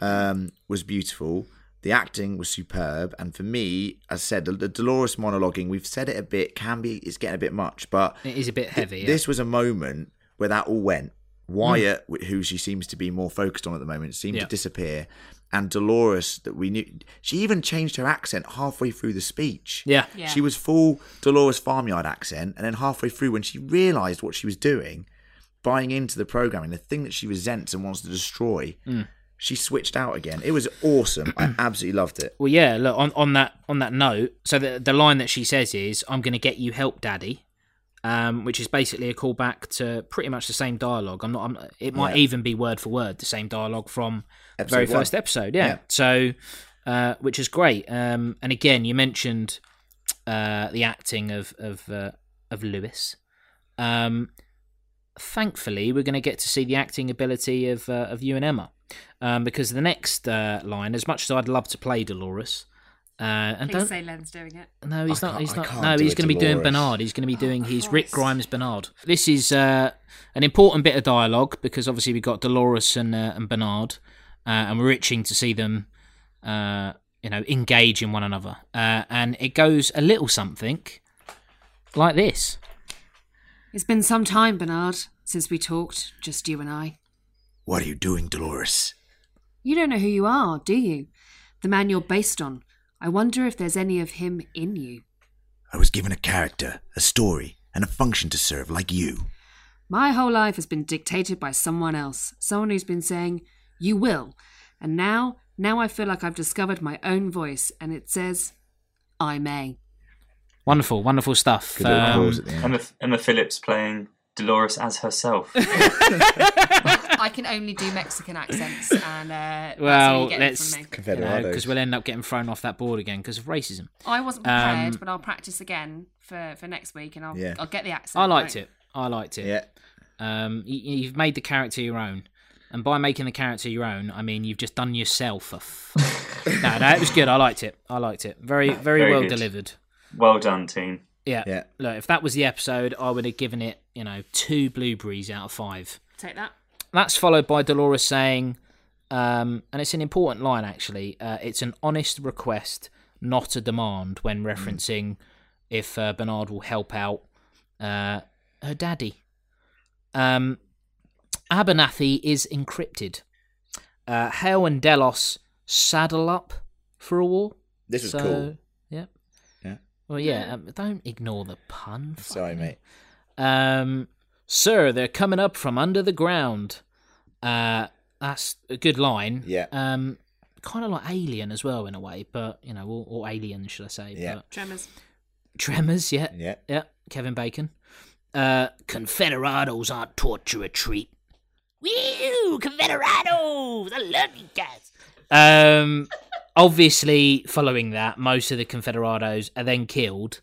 um, was beautiful the acting was superb and for me as I said the, the dolores monologuing we've said it a bit can be it's getting a bit much but It is a bit heavy. yeah. this was a moment where that all went wyatt wh- who she seems to be more focused on at the moment seemed Yeah. to disappear and dolores that we knew she even changed her accent halfway through the speech yeah. Yeah. she was full Dolores Farmyard accent, and then halfway through, when she realised what she was doing, buying into the programming, the thing that she resents and wants to destroy, Mm. she switched out again. It was awesome. I absolutely loved it. Well, yeah. Look on, on that on that note. So the the line that she says is, "I'm going to get you help, Daddy," um, which is basically a callback to pretty much the same dialogue. I'm not. I'm, it might Yeah. even be word for word the same dialogue from the very one. first episode. Yeah. Yeah. So, uh, which is great. Um, and again, you mentioned uh, the acting of of uh, of Lewis. Um, thankfully, we're going to get to see the acting ability of uh, of you and Emma, um, because the next uh, line, as much as I'd love to play Dolores, uh, and Please don't say Len's doing it. no, he's I not. He's not. No, he's going to be doing Bernard. He's going to be doing his Rick Grimes Bernard. This is uh, an important bit of dialogue because obviously we've got Dolores and uh, and Bernard, uh, and we're itching to see them, uh, you know, engage in one another. Uh, and it goes a little something like this. It's been some time, Bernard, since we talked, just you and I. What are you doing, Dolores? You don't know who you are, do you? The man you're based on. I wonder if there's any of him in you. I was given a character, a story, and a function to serve like you. My whole life has been dictated by someone else, someone who's been saying, You will. And now, now I feel like I've discovered my own voice, and it says, I may. Wonderful, wonderful stuff. Um, pause at the end. Emma, Emma Phillips playing Dolores as herself. I can only do Mexican accents, and uh, well, that's let's from me. Confederados. because we'll end up getting thrown off that board again because of racism. I wasn't prepared, Um, but I'll practice again for, for next week, and I'll Yeah. I'll get the accent. I liked right. it. I liked it. Yeah. Um, you, you've made the character your own, and by making the character your own, I mean you've just done yourself a. F- no, no, it was good. I liked it. I liked it. Very, very, Very well good. delivered. well done, team. Yeah. Yeah. Look, if that was the episode, I would have given it, you know, two blueberries out of five. Take that. That's followed by Dolores saying, um, and it's an important line actually. Uh, it's an honest request, not a demand, when referencing if uh, Bernard will help out uh, her daddy. Um, Abernathy is encrypted. Uh, Hale and Delos saddle up for a war. This is so, cool. Yeah. Yeah. Well, yeah. Um, don't ignore the pun. Sorry, mate. um, sir, they're coming up from under the ground. Uh, that's a good line. Yeah. Um, kind of like Alien as well in a way, but you know, or, or Alien, should I say? Yeah. But Tremors. Tremors, yeah, Yeah. yeah. Kevin Bacon. Uh, Confederados aren't torture a treat. Woo, Confederados! I love you guys. Um, obviously, following that, most of the Confederados are then killed,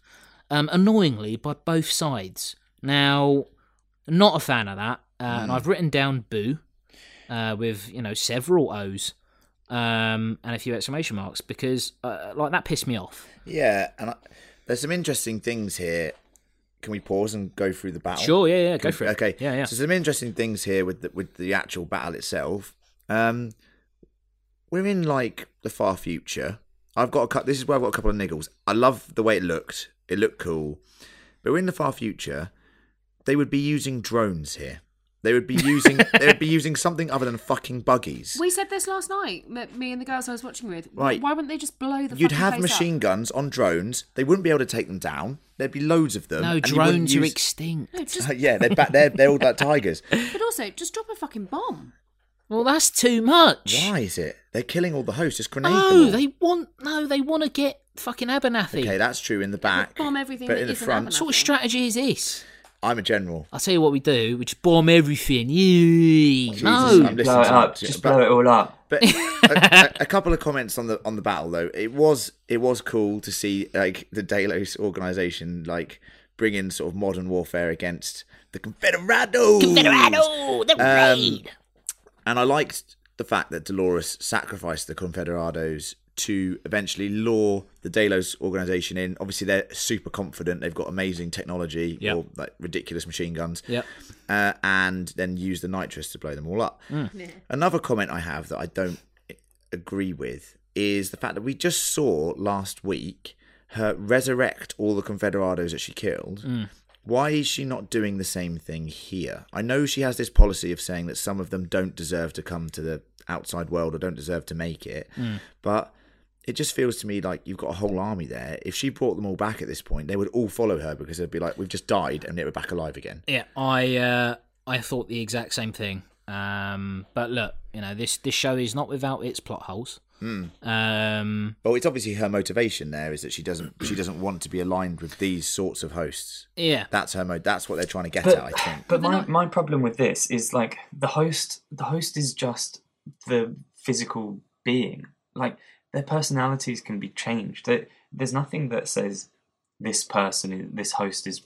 um, annoyingly by both sides. Now, not a fan of that, uh, and I've written down "boo" uh, with you know several O's um, and a few exclamation marks because uh, like that pissed me off. Yeah, and I, there's some interesting things here. Can we pause and go through the battle? Sure, yeah, yeah, go Can- for it. Okay, yeah, yeah. So some interesting things here with the, with the actual battle itself. Um, we're in like the far future. I've got a cut. This is where I've got a couple of niggles. I love the way it looked. It looked cool, but we're in the far future. They would be using drones here. They would be using. they would be using something other than fucking buggies. We said this last night. m- Me and the girls I was watching with. Right. Why wouldn't they just blow the? Fucking You'd have place machine Up? guns on drones. They wouldn't be able to take them down. There'd be loads of them. No, and you wouldn't drones are extinct. No, just. yeah, they're back. They're they're all like tigers. but also, just drop a fucking bomb. Well, that's too much. Why is it? They're killing all the hosts. Just grenade them Oh, all. they want no, they want to get fucking Abernathy. Okay, that's true in the back. bomb everything but that in the isn't front, what sort of strategy is this? I'm a general. I'll tell you what we do. We just bomb everything. Yee. Jesus, no. I'm Blow it up. that. Just But- blow it all up. But a, a, a couple of comments on the on the battle though. It was it was cool to see like the Delos organization like bring in sort of modern warfare against the Confederados. Confederado, the Um, raid. And I liked the fact that Dolores sacrificed the Confederados to eventually lure the Delos organization in. Obviously, they're super confident. They've got amazing technology Yep. or like ridiculous machine guns. Yep. Uh, and then use the nitrous to blow them all up. Mm. Another comment I have that I don't agree with is the fact that we just saw last week her resurrect all the Confederados that she killed. Mm. Why is she not doing the same thing here? I know she has this policy of saying that some of them don't deserve to come to the outside world or don't deserve to make it, mm. but it just feels to me like you've got a whole army there. If she brought them all back at this point, they would all follow her because they'd be like, "We've just died and yet we're back alive again." Yeah, I uh, I thought the exact same thing. Um, but look, you know this this show is not without its plot holes. Um, Well, it's obviously her motivation there is that she doesn't she doesn't want to be aligned with these sorts of hosts. yeah, That's her mode. That's what they're trying to get But, at. I think. but my, my problem with this is like the host the host is just the physical being. Like their personalities can be changed. There's nothing that says this person this host is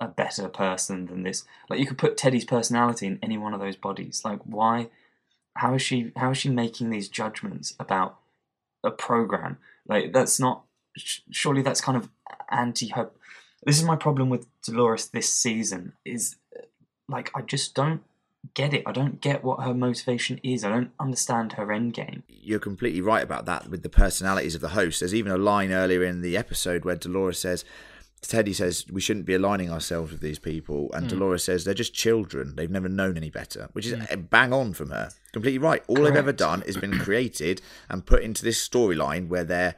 a better person than this. Like you could put Teddy's personality in any one of those bodies. Like why how is she how is she making these judgments about a program? Like that's not surely that's kind of anti her this is my problem with Dolores this season is like I just don't get it. I don't get what her motivation is. I don't understand her end game. You're completely right about that with the personalities of the host. There's even a line earlier in the episode where Dolores says, Teddy says we shouldn't be aligning ourselves with these people, and hmm. Dolores says they're just children. They've never known any better, which is hmm. a bang on from her. Completely right. All they've ever done is been created and put into this storyline where they're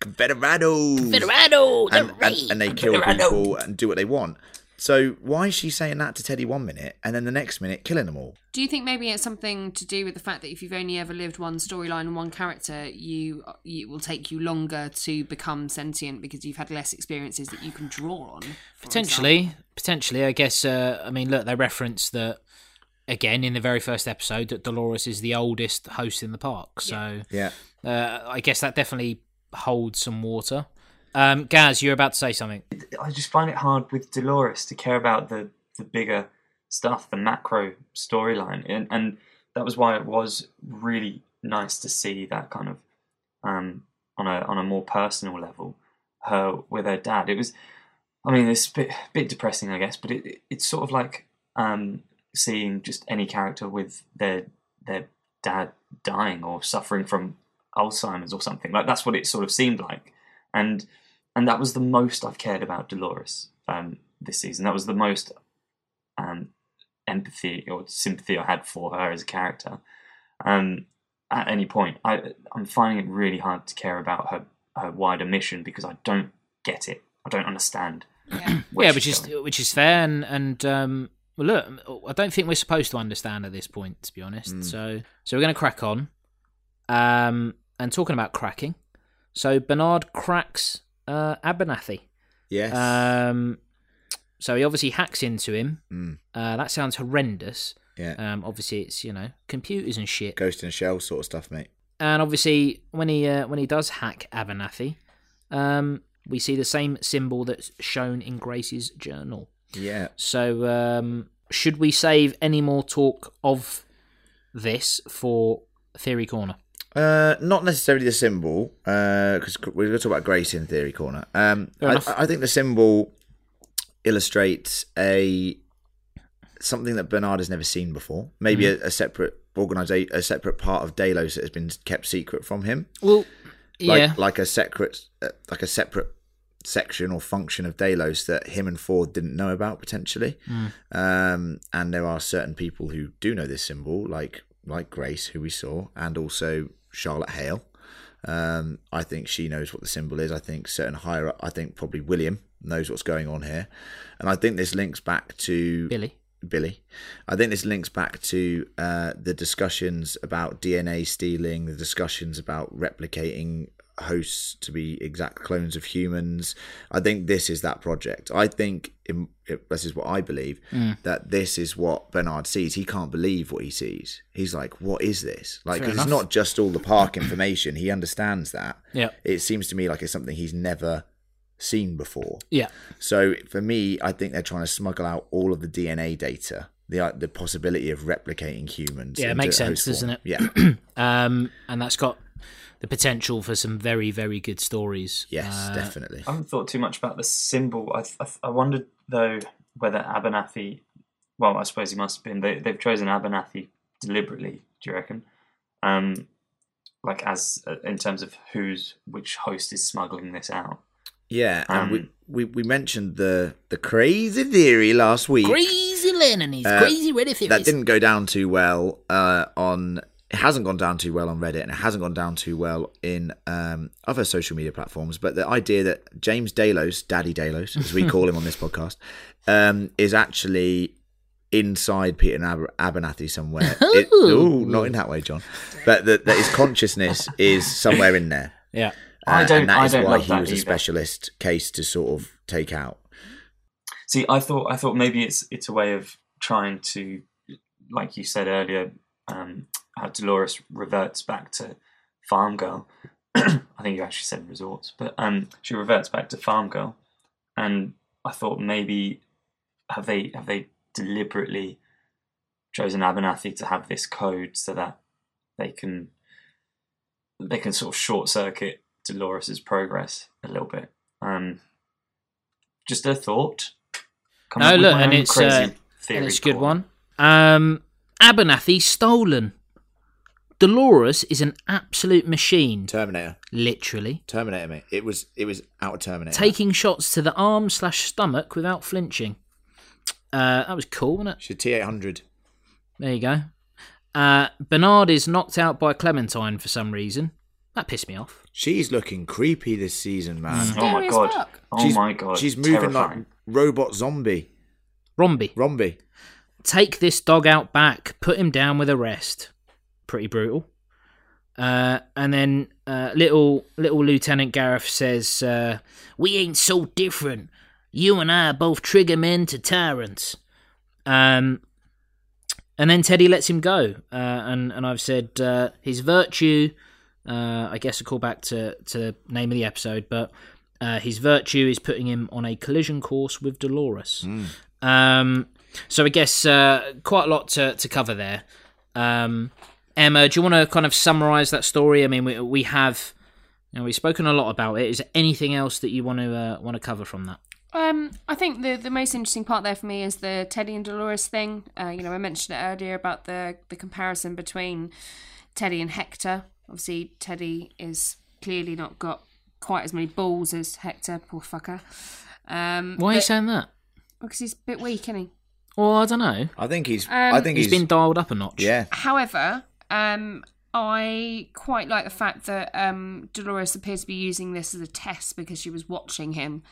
Confederados. Federado, and, and, and they kill people and do what they want. So why is she saying that to Teddy one minute and then the next minute killing them all? Do you think maybe it's something to do with the fact that if you've only ever lived one storyline and one character, you it will take you longer to become sentient because you've had less experiences that you can draw on? for potentially, potentially. I guess. Uh, I mean, look, they reference that again in the very first episode that Dolores is the oldest host in the park. So Yeah. uh, I guess that definitely holds some water. Um, Gaz, you're about to say something. I just find it hard with Dolores to care about the the bigger stuff, the macro storyline, and and that was why it was really nice to see that kind of um, on a on a more personal level her with her dad. It was, I mean, it's a bit bit depressing, I guess, but it, it it's sort of like um, seeing just any character with their their dad dying or suffering from Alzheimer's or something. Like that's what it sort of seemed like, and and that was the most I've cared about Dolores um, this season. That was the most um, empathy or sympathy I had for her as a character. Um, at any point, I I'm finding it really hard to care about her her wider mission because I don't get it. I don't understand. Yeah. yeah, which is going. which is fair, and and um, well, look, I don't think we're supposed to understand at this point, to be honest. So so we're going to crack on. Um, and talking about cracking, so Bernard cracks uh, Abernathy. Yes. Um, so he obviously hacks into him. Mm. Uh, that sounds horrendous. yeah. Um, obviously it's you know computers and shit. Ghost in a shell sort of stuff, mate. And obviously when he uh, when he does hack Abernathy, um, we see the same symbol that's shown in Grace's journal. Yeah. So, um, should we save any more talk of this for Theory Corner? Uh, not necessarily the symbol, because we're going to talk about Grace in Theory Corner. Um, I. I think the symbol illustrates a something that Bernard has never seen before. Maybe Mm-hmm. a, a separate organization, a separate part of Delos that has been kept secret from him. Well, like yeah, like a separate uh, like a separate section or function of Delos that him and Ford didn't know about potentially. Hmm. Um, and there are certain people who do know this symbol, like like Grace, who we saw, and also Charlotte Hale. Um, I think she knows what the symbol is. I think certain higher up, I think probably William knows what's going on here, and I think this links back to Billy. Billy. I think this links back to uh, the discussions about DNA stealing, the discussions about replicating hosts to be exact clones of humans. I think this is that project. I think in, this is what I believe that this is what Bernard sees. He can't believe what he sees. He's like, "What is this?" Like, it's not just all the park information. He understands that. Yeah, It seems to me like it's something he's never seen before. yeah, So for me, I think they're trying to smuggle out all of the DNA data the uh, the possibility of replicating humans. Yeah, it makes sense, doesn't it? Yeah. um, and that's got the potential for some very, very good stories. Yes, Uh, definitely. I haven't thought too much about the symbol. I, I, I wondered though whether Abernathy. Well, I suppose he must have been. They, they've chosen Abernathy deliberately. Do you reckon? Um, like as uh, in terms of who's which host is smuggling this out. Yeah, and we, Um, we we mentioned the the crazy theory last week. Crazy Len and his Uh, crazy Reddit theories. that didn't go down too well uh, on. It hasn't gone down too well on Reddit, and it hasn't gone down too well in um, other social media platforms. But the idea that James Delos, Daddy Delos, as we call him on this podcast, um, is actually inside Peter Aber- Abernathy somewhere. It, ooh, not in that way, John. But that, that his consciousness is somewhere in there. Yeah. I Uh, don't- And that I is don't why love he that was a specialist case to sort of take out. See, I thought I thought maybe it's it's a way of trying to, like you said earlier, um, how Dolores reverts back to Farm Girl. I think you actually said resorts, but um, she reverts back to Farm Girl, and I thought maybe have they have they deliberately chosen Abernathy to have this code so that they can they can sort of short circuit Dolores's progress a little bit. Um, just a thought. Come No, look, and it's uh, and it's a good one. Um, Abernathy stolen. Dolores is an absolute machine, Terminator, literally Terminator, mate. It was it was out of Terminator. taking shots to the arm slash stomach without flinching. Uh, that was cool, wasn't it? She's T eight hundred. There you go. Uh, Bernard is knocked out by Clementine for some reason. That pissed me off. She's looking creepy this season, man. Oh my god! fuck. Oh she's, my god! She's moving Terrifying. like robot zombie. Romby, Romby. take this dog out back. Put him down with a rest. Pretty brutal. Uh, and then uh, little little Lieutenant Gareth says, uh, "We ain't so different. You and I are both trigger men to tyrants." Um, and then Teddy lets him go, uh, and and I've said uh, his virtue. Uh, I guess a callback to to the name of the episode, but uh, his virtue is putting him on a collision course with Dolores. Um, so I guess uh, quite a lot to to cover there. Um, Emma, do you want to kind of summarise that story? I mean, we we have. You know, we've spoken a lot about it. Is there anything else that you want to uh, want to cover from that? Um, I think the the most interesting part there for me is the Teddy and Dolores thing. Uh, you know, I mentioned it earlier about the the comparison between Teddy and Hector. Obviously, Teddy is clearly not got quite as many balls as Hector. Poor fucker. Um, Why are you saying that? Because he's a bit weak, isn't he? Well, I don't know. I think he's. Um, I think He's he's, been dialed up a notch. Yeah. However, um, I quite like the fact that um, Dolores appears to be using this as a test because she was watching him.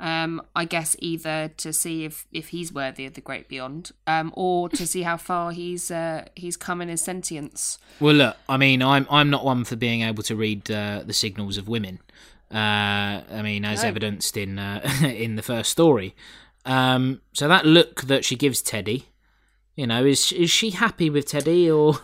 Um, I guess either to see if, if he's worthy of the great beyond, um, or to see how far he's uh, he's come in his sentience. Well, look, I mean, I'm I'm not one for being able to read uh, the signals of women. Uh, I mean, as No. evidenced in uh, in the first story. Um, so that look that she gives Teddy, you know, is is she happy with Teddy or?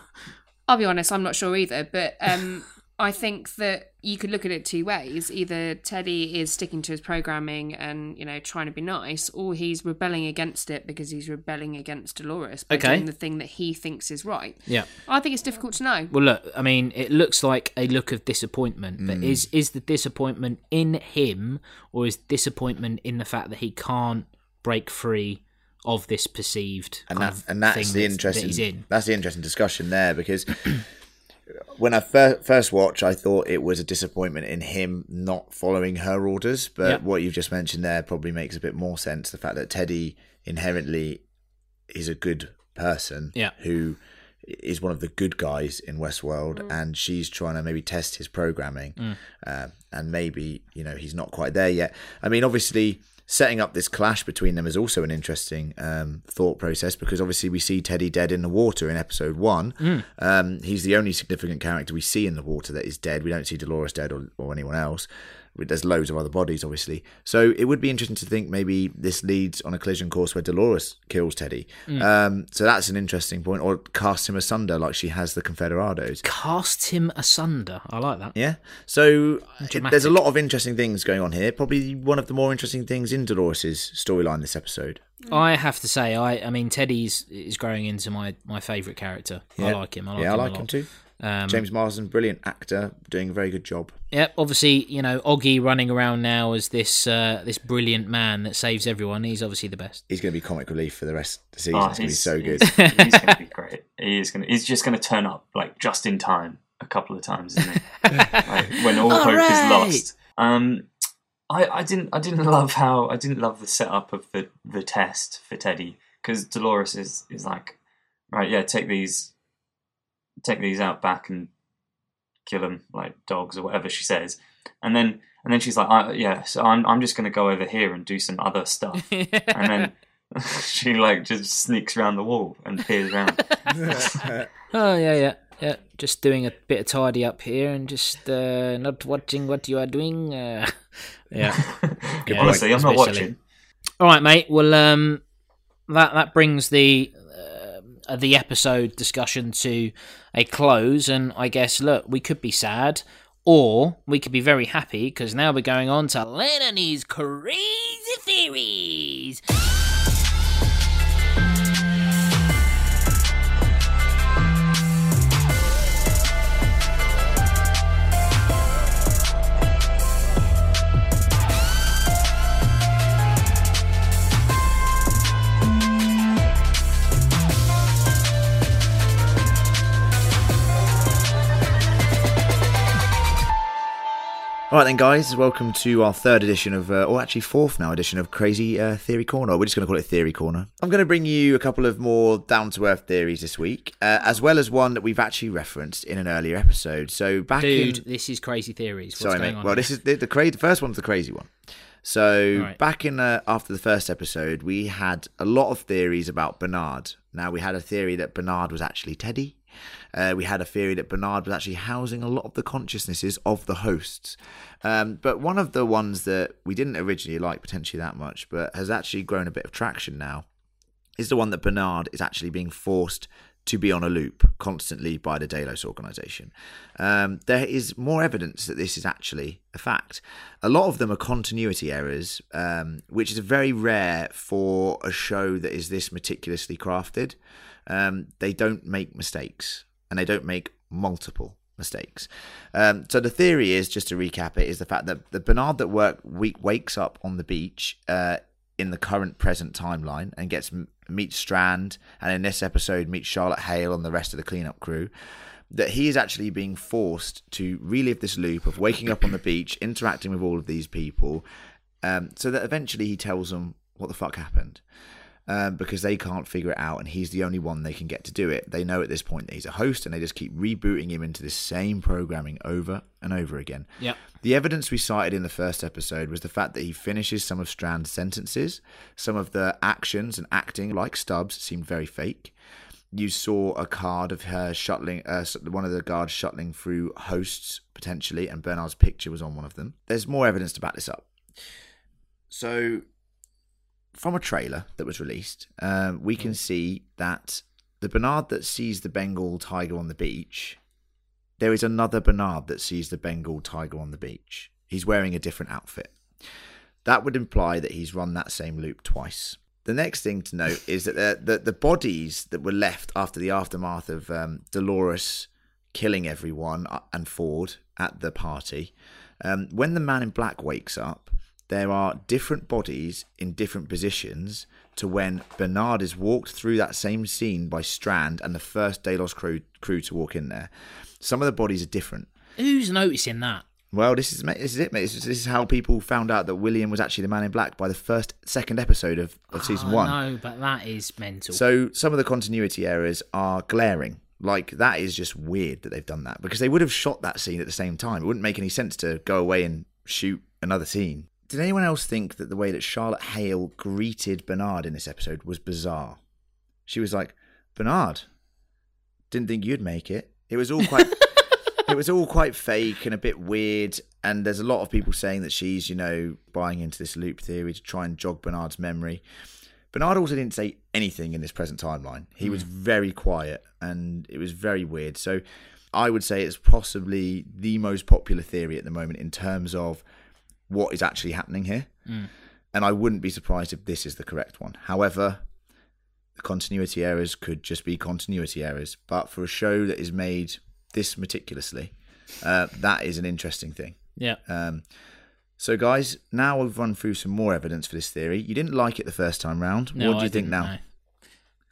I'll be honest, I'm not sure either, but um, I think that you could look at it two ways. Either Teddy is sticking to his programming and you know trying to be nice, or he's rebelling against it because he's rebelling against Dolores by Okay. doing the thing that he thinks is right. Yeah. I think it's difficult to know. Well, look, I mean, it looks like a look of disappointment, but is is the disappointment in him, or is disappointment in the fact that he can't break free of this perceived and kind that's and that's thing the that- that interesting. he's in? That's the interesting discussion there because when I fir- first watched, I thought it was a disappointment in him not following her orders. But Yep. what you've just mentioned there probably makes a bit more sense. The fact that Teddy inherently is a good person, Yeah. who is one of the good guys in Westworld, and she's trying to maybe test his programming, Mm. uh, and maybe you know he's not quite there yet. I mean, obviously. Setting up this clash between them is also an interesting um, thought process because obviously we see Teddy dead in the water in episode one. Mm. Um, he's the only significant character we see in the water that is dead. We don't see Dolores dead or, or anyone else. There's loads of other bodies, obviously. So it would be interesting to think maybe this leads on a collision course where Dolores kills Teddy. Um, so that's an interesting point. Or casts him asunder like she has the Confederados. Cast him asunder. I like that. Yeah. So it- there's a lot of interesting things going on here. Probably one of the more interesting things in Dolores' storyline this episode. I have to say, I I mean, Teddy's is growing into my my favourite character. I like him. I like yeah, I him a like him too. Um, James Marsden, brilliant actor, doing a very good job. Yep. Obviously, you know, Oggy running around now as this uh, this brilliant man that saves everyone. He's obviously the best. He's going to be comic relief for the rest of the season. Oh, it's going to be he's- so good. He's, he's going to be great. He is going. To, he's just going to turn up like just in time a couple of times, isn't he? like, when all hope is lost. Um, I, I didn't I didn't love how I didn't love the setup of the the test for Teddy because Dolores is is like right yeah take these take these out back and kill them like dogs or whatever she says and then and then she's like I, yeah so I'm I'm just gonna go over here and do some other stuff and then she like just sneaks around the wall and peers around Oh yeah, yeah, yeah. Just doing a bit of tidy up here and just uh, not watching what you are doing. Uh, yeah. Yeah, honestly I'm not especially. watching All right, mate. Well, um, that that brings the Uh, the episode discussion to a close, and I guess look, we could be sad, or we could be very happy because now we're going on to Lenonie's crazy theories. All right, then, guys, welcome to our third edition of, uh, or actually fourth now edition of Crazy uh, Theory Corner. We're just going to call it Theory Corner. I'm going to bring you a couple of more down to earth theories this week, uh, as well as one that we've actually referenced in an earlier episode. So back Dude, in, this is crazy theories. What's sorry, going mate. on Well, here? this is the, the crazy. The first one's the crazy one. So Right. back in uh, after the first episode, we had a lot of theories about Bernard. Now we had a theory that Bernard was actually Teddy. Uh, we had a theory that Bernard was actually housing a lot of the consciousnesses of the hosts. Um, but one of the ones that we didn't originally like potentially that much, but has actually grown a bit of traction now, is the one that Bernard is actually being forced to be on a loop constantly by the Delos organization. Um, there is more evidence that this is actually a fact. A lot of them are continuity errors, um, which is very rare for a show that is this meticulously crafted. Um, they don't make mistakes, and they don't make multiple mistakes. Um, so the theory is, just to recap it, is the fact that the Bernard that work week wakes up on the beach uh, in the current present timeline and gets meets Strand, and in this episode meets Charlotte Hale and the rest of the cleanup crew. That he is actually being forced to relive this loop of waking up on the beach, interacting with all of these people, um, so that eventually he tells them what the fuck happened. Um, because they can't figure it out, and he's the only one they can get to do it. They know at this point that he's a host, and they just keep rebooting him into the same programming over and over again. Yep. The evidence we cited in the first episode was the fact that he finishes some of Strand's sentences. Some of the actions and acting, like Stubbs, seemed very fake. You saw a card of her shuttling, uh, one of the guards shuttling through hosts potentially, and Bernard's picture was on one of them. There's more evidence to back this up. So, from a trailer that was released, um, we can see that the Bernard that sees the Bengal tiger on the beach there is another Bernard that sees the Bengal tiger on the beach. He's wearing a different outfit. That would imply that he's run that same loop twice. The next thing to note is that the, the, the bodies that were left after the aftermath of um, Dolores killing everyone uh, and Ford at the party, um, when the man in black wakes up, there are different bodies in different positions to when Bernard is walked through that same scene by Strand and the first Delos crew, crew to walk in there. Some of the bodies are different. Who's noticing that? Well, this is mate, this is it, mate. This is, this is how people found out that William was actually the Man in Black by the first, second episode of, of season oh, one. No, but that is mental. So some of the continuity errors are glaring. Like that is just weird that they've done that because they would have shot that scene at the same time. It wouldn't make any sense to go away and shoot another scene. Did anyone else think that the way that Charlotte Hale greeted Bernard in this episode was bizarre? She was like, "Bernard, didn't think you'd make it." It was all quite. it was all quite fake and a bit weird. And there's a lot of people saying that she's, you know, buying into this loop theory to try and jog Bernard's memory. Bernard also didn't say anything in this present timeline. He was hmm. very quiet and it was very weird. So I would say it's possibly the most popular theory at the moment in terms of what is actually happening here. And I wouldn't be surprised if this is the correct one. However, the continuity errors could just be continuity errors. But for a show that is made this meticulously, uh, that is an interesting thing. Yeah. Um, so, guys, now we've run through some more evidence for this theory. You didn't like it the first time round. No, what do you I think now?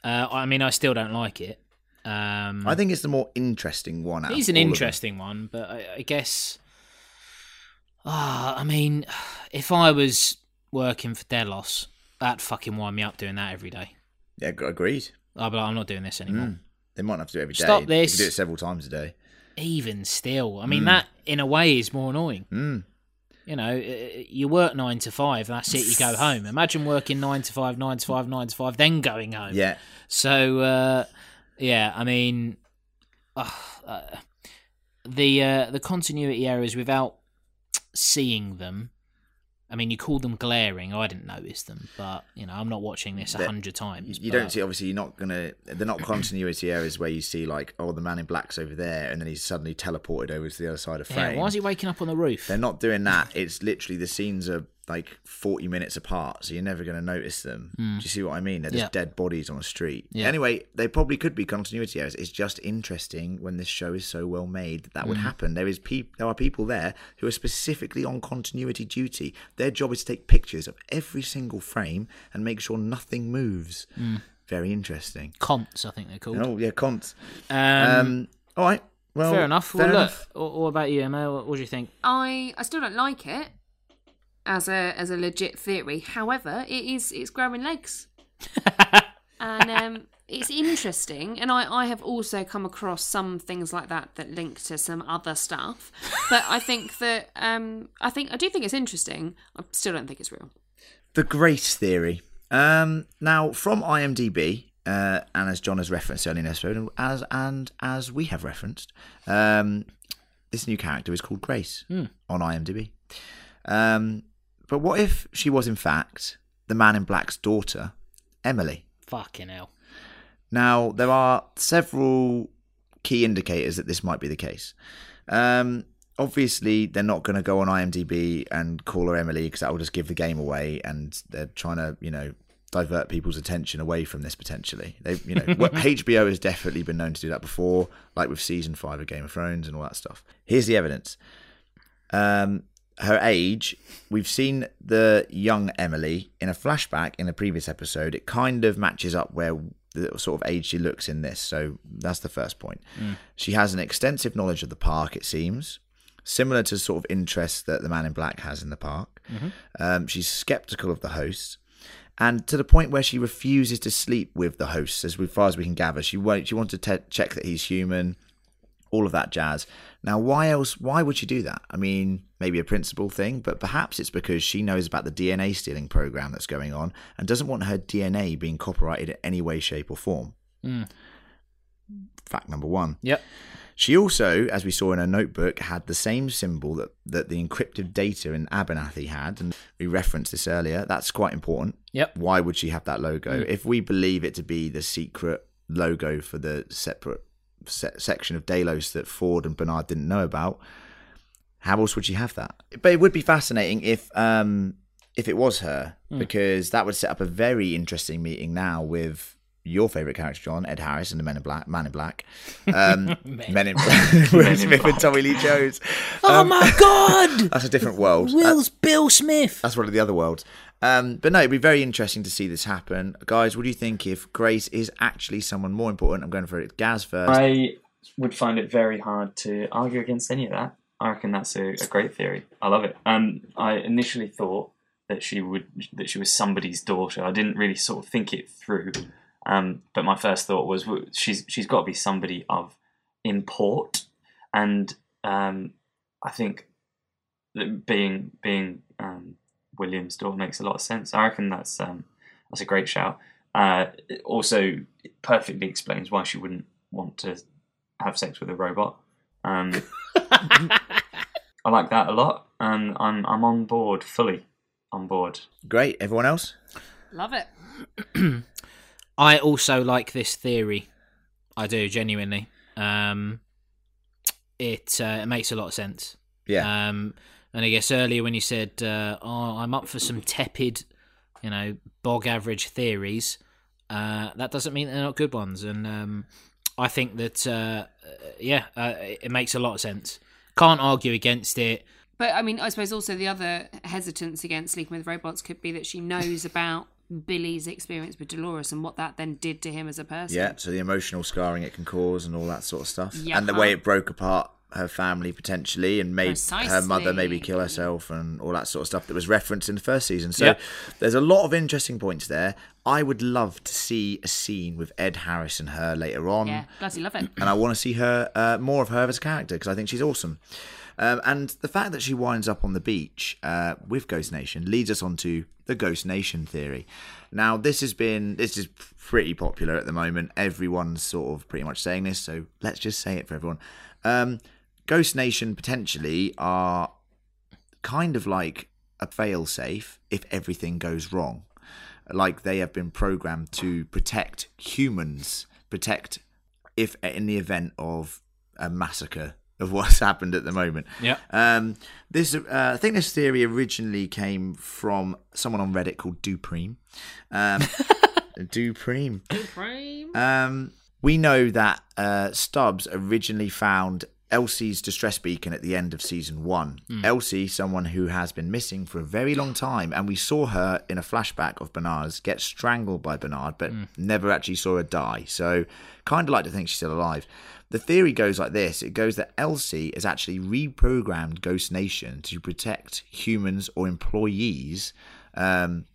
Uh, I mean, I still don't like it. Um, I think it's the more interesting one. Out It is an all of them. interesting one, but I, I guess. Ah, I mean, if I was working for Delos, that fucking wind me up doing that every day. Yeah, agreed. I'd be like, I'm not doing this anymore. Mm. They might have to do it every day. Stop this. could do it several times a day. Even still, I mean, that in a way is more annoying. Mm. You know, you work nine to five, that's it, you go home. Imagine working nine to five, nine to five, nine to five, then going home. Yeah, So, uh, yeah, I mean, uh, uh, the uh, the continuity errors without seeing them. I mean, you call them glaring. I didn't notice them, but you know, I'm not watching this a hundred times. you but- don't see. Obviously, you're not gonna. They're not continuity errors where you see like, oh, the man in black's over there, and then he's suddenly teleported over to the other side of frame. Yeah, why is he waking up on the roof? They're not doing that. It's literally the scenes are like 40 minutes apart, so you're never going to notice them. Do you see what I mean? They're just Hmm. Yeah. dead bodies on a street. Yeah. Anyway, they probably could be continuity errors. It's just interesting when this show is so well made that, that Hmm. would happen. There is peop- there are people there who are specifically on continuity duty. Their job is to take pictures of every single frame and make sure nothing moves. Hmm. Very interesting. Conts, I think they're called. Oh yeah, cons. Um, Um, all right. Well, fair enough. fair well, enough. look. What, what about you, Emma? What, what do you think? I I still don't like it as a as a legit theory. However, it is it's growing legs, and um, it's interesting. And I I have also come across some things like that that link to some other stuff. But I think that um I think I do think it's interesting. I still don't think it's real. The Grace Theory. Um, now, from IMDb, uh, and as John has referenced earlier in the episode, and as and as we have referenced, um, this new character is called Grace on IMDb. Um, but what if she was in fact the Man in Black's daughter, Emily? Fucking hell. Now, there are several key indicators that this might be the case. Um, obviously, they're not going to go on IMDb and call her Emily because that will just give the game away, and they're trying to, you know, divert people's attention away from this potentially. They, you know, HBO has definitely been known to do that before, like with season five of Game of Thrones and all that stuff. Here's the evidence. Um, her age, we've seen the young Emily in a flashback in a previous episode. It kind of matches up where the sort of age she looks in this. So that's the first point. She has an extensive knowledge of the park, it seems, similar to sort of interests that the man in black has in the park. Um, she's skeptical of the hosts. And to the point where she refuses to sleep with the hosts, as far as we can gather, she won't. She wants to te- check that he's human, all of that jazz. Now, why else? Why would she do that? I mean, maybe a principle thing, but perhaps it's because she knows about the DNA stealing program that's going on and doesn't want her DNA being copyrighted in any way, shape, or form. Hmm. Fact number one. Yep. She also, as we saw in her notebook, had the same symbol that, that the encrypted data in Abernathy had, and we referenced this earlier. That's quite important. Yep. Why would she have that logo? Hmm. If we believe it to be the secret logo for the separate se- section of Delos that Ford and Bernard didn't know about, how else would she have that? But it would be fascinating if um if it was her, because that would set up a very interesting meeting now with your favorite character, John Ed Harris, and the Men in Black, Man in Black, um, Men in Black, Will Smith and Tommy Lee Jones. Oh Um, my god! That's a different world. That- Will's Bill Smith. that's one of the other worlds. Um, but no, it'd be very interesting to see this happen, guys. What do you think if Grace is actually someone more important? I'm going for it. Gaz first. I would find it very hard to argue against any of that. I reckon that's a, a great theory. I love it. Um, I initially thought that she would that she was somebody's daughter. I didn't really sort of think it through. Um, but my first thought was well, she's she's got to be somebody of import, and um, I think that being being um, William's daughter makes a lot of sense. I reckon that's um, that's a great shout. Uh, it also, it perfectly explains why she wouldn't want to have sex with a robot. Um, I like that a lot, and I'm I'm on board fully. On board. Great. Everyone else? Love it. I also like this theory. I do genuinely. Um, it uh, it makes a lot of sense. Yeah. Um, and I guess earlier when you said, uh, "Oh, I'm up for some tepid, you know, bog average theories," uh, that doesn't mean they're not good ones. And um, I think that, uh, yeah, uh, it makes a lot of sense. Can't argue against it. But I mean, I suppose also the other hesitance against sleeping with robots could be that she knows about Billy's experience with Dolores and what that then did to him as a person. Yeah, so the emotional scarring it can cause and all that sort of stuff. Yeah. And the way it broke apart her family potentially and made her mother maybe kill herself and all that sort of stuff that was referenced in the first season. So Yep. there's a lot of interesting points there. I would love to see a scene with Ed Harris and her later on. Yeah, bloody love it. And I want to see her uh, more of her as a character because I think she's awesome. Um, and the fact that she winds up on the beach uh, with Ghost Nation leads us on to the Ghost Nation theory. Now, this has been this is pretty popular at the moment. Everyone's sort of pretty much saying this, so let's just say it for everyone. Um, Ghost Nation potentially are kind of like a failsafe if everything goes wrong. Like they have been programmed to protect humans, protect if in the event of a massacre of what's happened at the moment. Yeah. Um, this uh, I think this theory originally came from someone on Reddit called Dupreme. Um, Dupreme. Um, we know that uh, Stubbs originally found Elsie's distress beacon at the end of season one. Elsie, someone who has been missing for a very long time, and we saw her in a flashback of Bernard's get strangled by Bernard, but never actually saw her die. So, kind of like to think she's still alive. The theory goes like this it goes that Elsie has actually reprogrammed Ghost Nation to protect humans or employees. Um,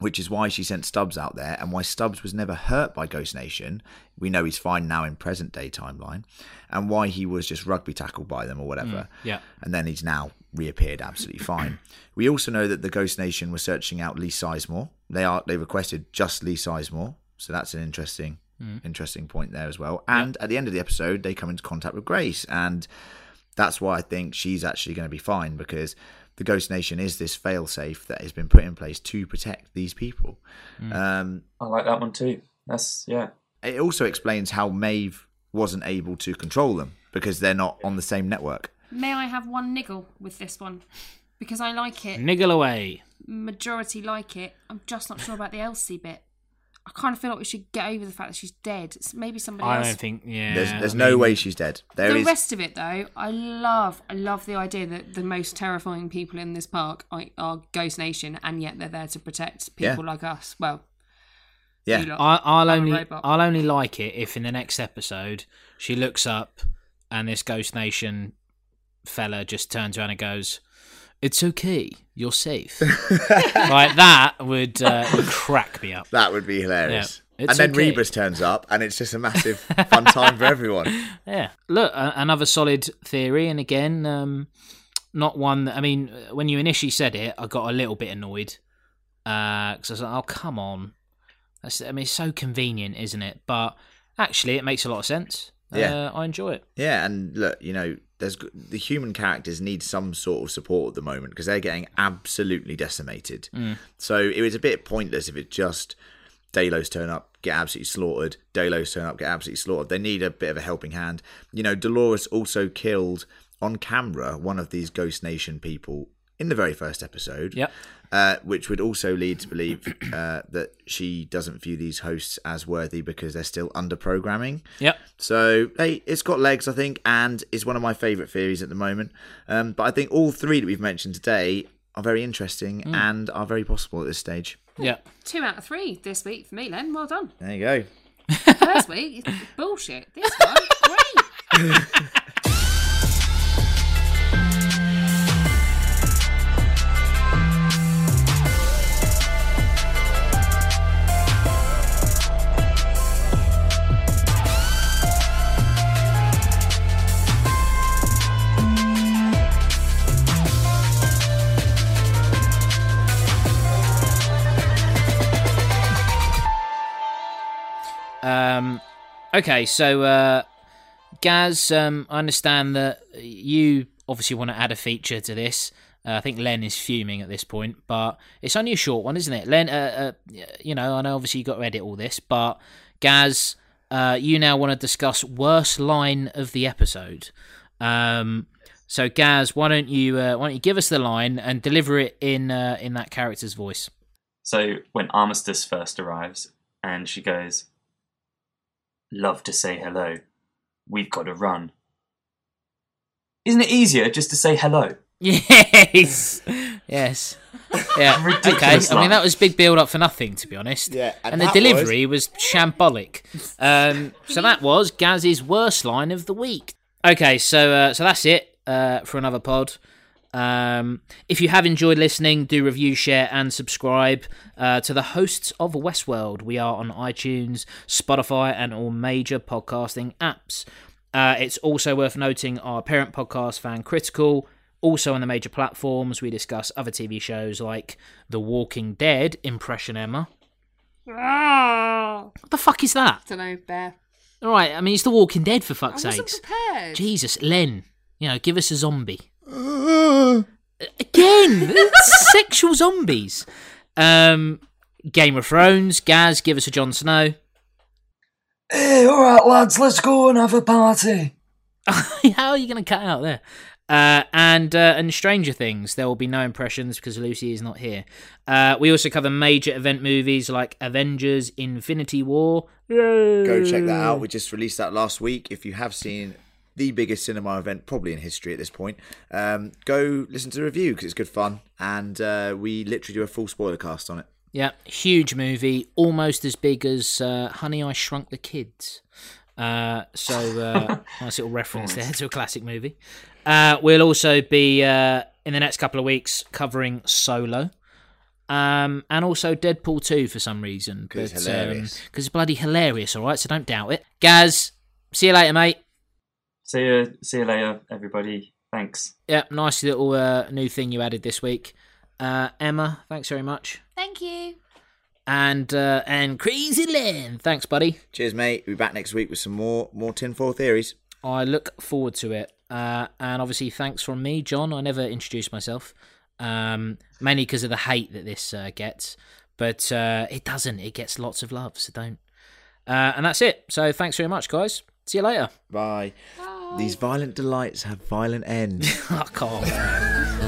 which is why she sent Stubbs out there and why Stubbs was never hurt by Ghost Nation. We know he's fine now in present day timeline, and why he was just rugby tackled by them or whatever. Mm, yeah. And then he's now reappeared absolutely fine. We also know that the Ghost Nation were searching out Lee Sizemore. They are they requested just Lee Sizemore, so that's an interesting mm. interesting point there as well. And at the end of the episode, they come into contact with Grace, and that's why I think she's actually going to be fine because the Ghost Nation is this failsafe that has been put in place to protect these people. Um, I like that one too. That's yeah. it also explains how Maeve wasn't able to control them because they're not on the same network. May I have one niggle with this one? Because I like it. Niggle away. Majority like it. I'm just not sure about the Elsie bit. I kind of feel like we should get over the fact that she's dead. It's maybe somebody else I else. don't think. Yeah. There's, there's I no mean, way she's dead. There the is. rest of it, though, I love. I love the idea that the most terrifying people in this park are, are Ghost Nation, and yet they're there to protect people Yeah. like us. Well, yeah, you lot. I, I'll I'm a only robot. I'll only like it if in the next episode she looks up and this Ghost Nation fella just turns around and goes, "It's okay, you're safe." like that would uh, would crack me up. that would be hilarious. Yeah, and then okay. Rebus turns up, and it's just a massive fun time for everyone. Yeah, look, a- another solid theory, and again, um, not one. That, I mean, when you initially said it, I got a little bit annoyed because I was like, "Oh, come on!" That's, I mean, it's so convenient, isn't it? But actually, it makes a lot of sense. Yeah. uh, I enjoy it. Yeah, and look, you know, there's the human characters need some sort of support at the moment because they're getting absolutely decimated. So it was a bit pointless if it just Delos turn up, get absolutely slaughtered. Delos turn up, get absolutely slaughtered. They need a bit of a helping hand. You know, Dolores also killed on camera one of these Ghost Nation people in the very first episode. Yep. Uh, which would also lead to believe uh, that she doesn't view these hosts as worthy because they're still under programming. Yep. So hey, it's got legs, I think, and is one of my favourite theories at the moment. Um, but I think all three that we've mentioned today are very interesting and are very possible at this stage. Yep. two out of three this week for me, Len. Well done. There you go. First week, it's bullshit. This one, great. Okay, so uh, Gaz, um, I understand that you obviously want to add a feature to this. Uh, I think Len is fuming at this point, but it's only a short one, isn't it? Len, uh, uh, you know, I know obviously you got to edit all this, but Gaz, uh, you now want to discuss worst line of the episode. Um, so Gaz, why don't you uh, why don't you give us the line and deliver it in in that character's voice? So when Armistice first arrives and she goes, Love to say hello. We've got to run. Isn't it easier just to say hello? Yes, yes, yeah. Ridiculous okay, I mean that was big build up for nothing, to be honest. Yeah, and and, the that delivery was, shambolic. Um, so that was Gaz's worst line of the week. Okay, so uh, so that's it uh, for another pod. Um, if you have enjoyed listening, do review, share, and subscribe uh, to the hosts of Westworld. We are on iTunes, Spotify, and all major podcasting apps. Uh, it's also worth noting our parent podcast, Fan Critical, also on the major platforms. We discuss other TV shows like The Walking Dead, Impression Emma. Ah, What the fuck is that? don't know, bear. All right, I mean, it's The Walking Dead for I fuck's wasn't prepared. Jesus, Len, you know, give us a zombie. Again, sexual zombies. Um, Game of Thrones, Gaz, give us a Jon Snow. Hey, alright, lads, let's go and have a party. How are you going to cut out there? Uh, and uh, and Stranger Things, there will be no impressions because Lucy is not here. Uh, we also cover major event movies like Avengers: Infinity War. Go check that out. We just released that last week. If you have seen the biggest cinema event probably in history at this point, um, go listen to the review because it's good fun. And uh, we literally do a full spoiler cast on it. Yeah, huge movie, almost as big as uh, Honey I Shrunk the Kids. Uh, so uh, nice little reference there to a classic movie. Uh, we'll also be uh, in the next couple of weeks covering Solo. Um, and also Deadpool 2 for some reason. 'Cause it's um, it's bloody hilarious, all right? So don't doubt it. Gaz, see you later, mate. See you, see you later, everybody. Thanks. Yeah, nice little uh, new thing you added this week. Uh, Emma, thanks very much. Thank you. And uh, and Crazy Lynn, thanks, buddy. Cheers, mate. We'll be back next week with some more more tinfoil theories. I look forward to it. Uh, and obviously, thanks from me, John. I never introduced myself, um, mainly because of the hate that this uh, gets. But uh, it doesn't. It gets lots of love, so don't. Uh, and that's it. So thanks very much, guys. See you later. Bye. These violent delights have violent ends. Oh, I can't.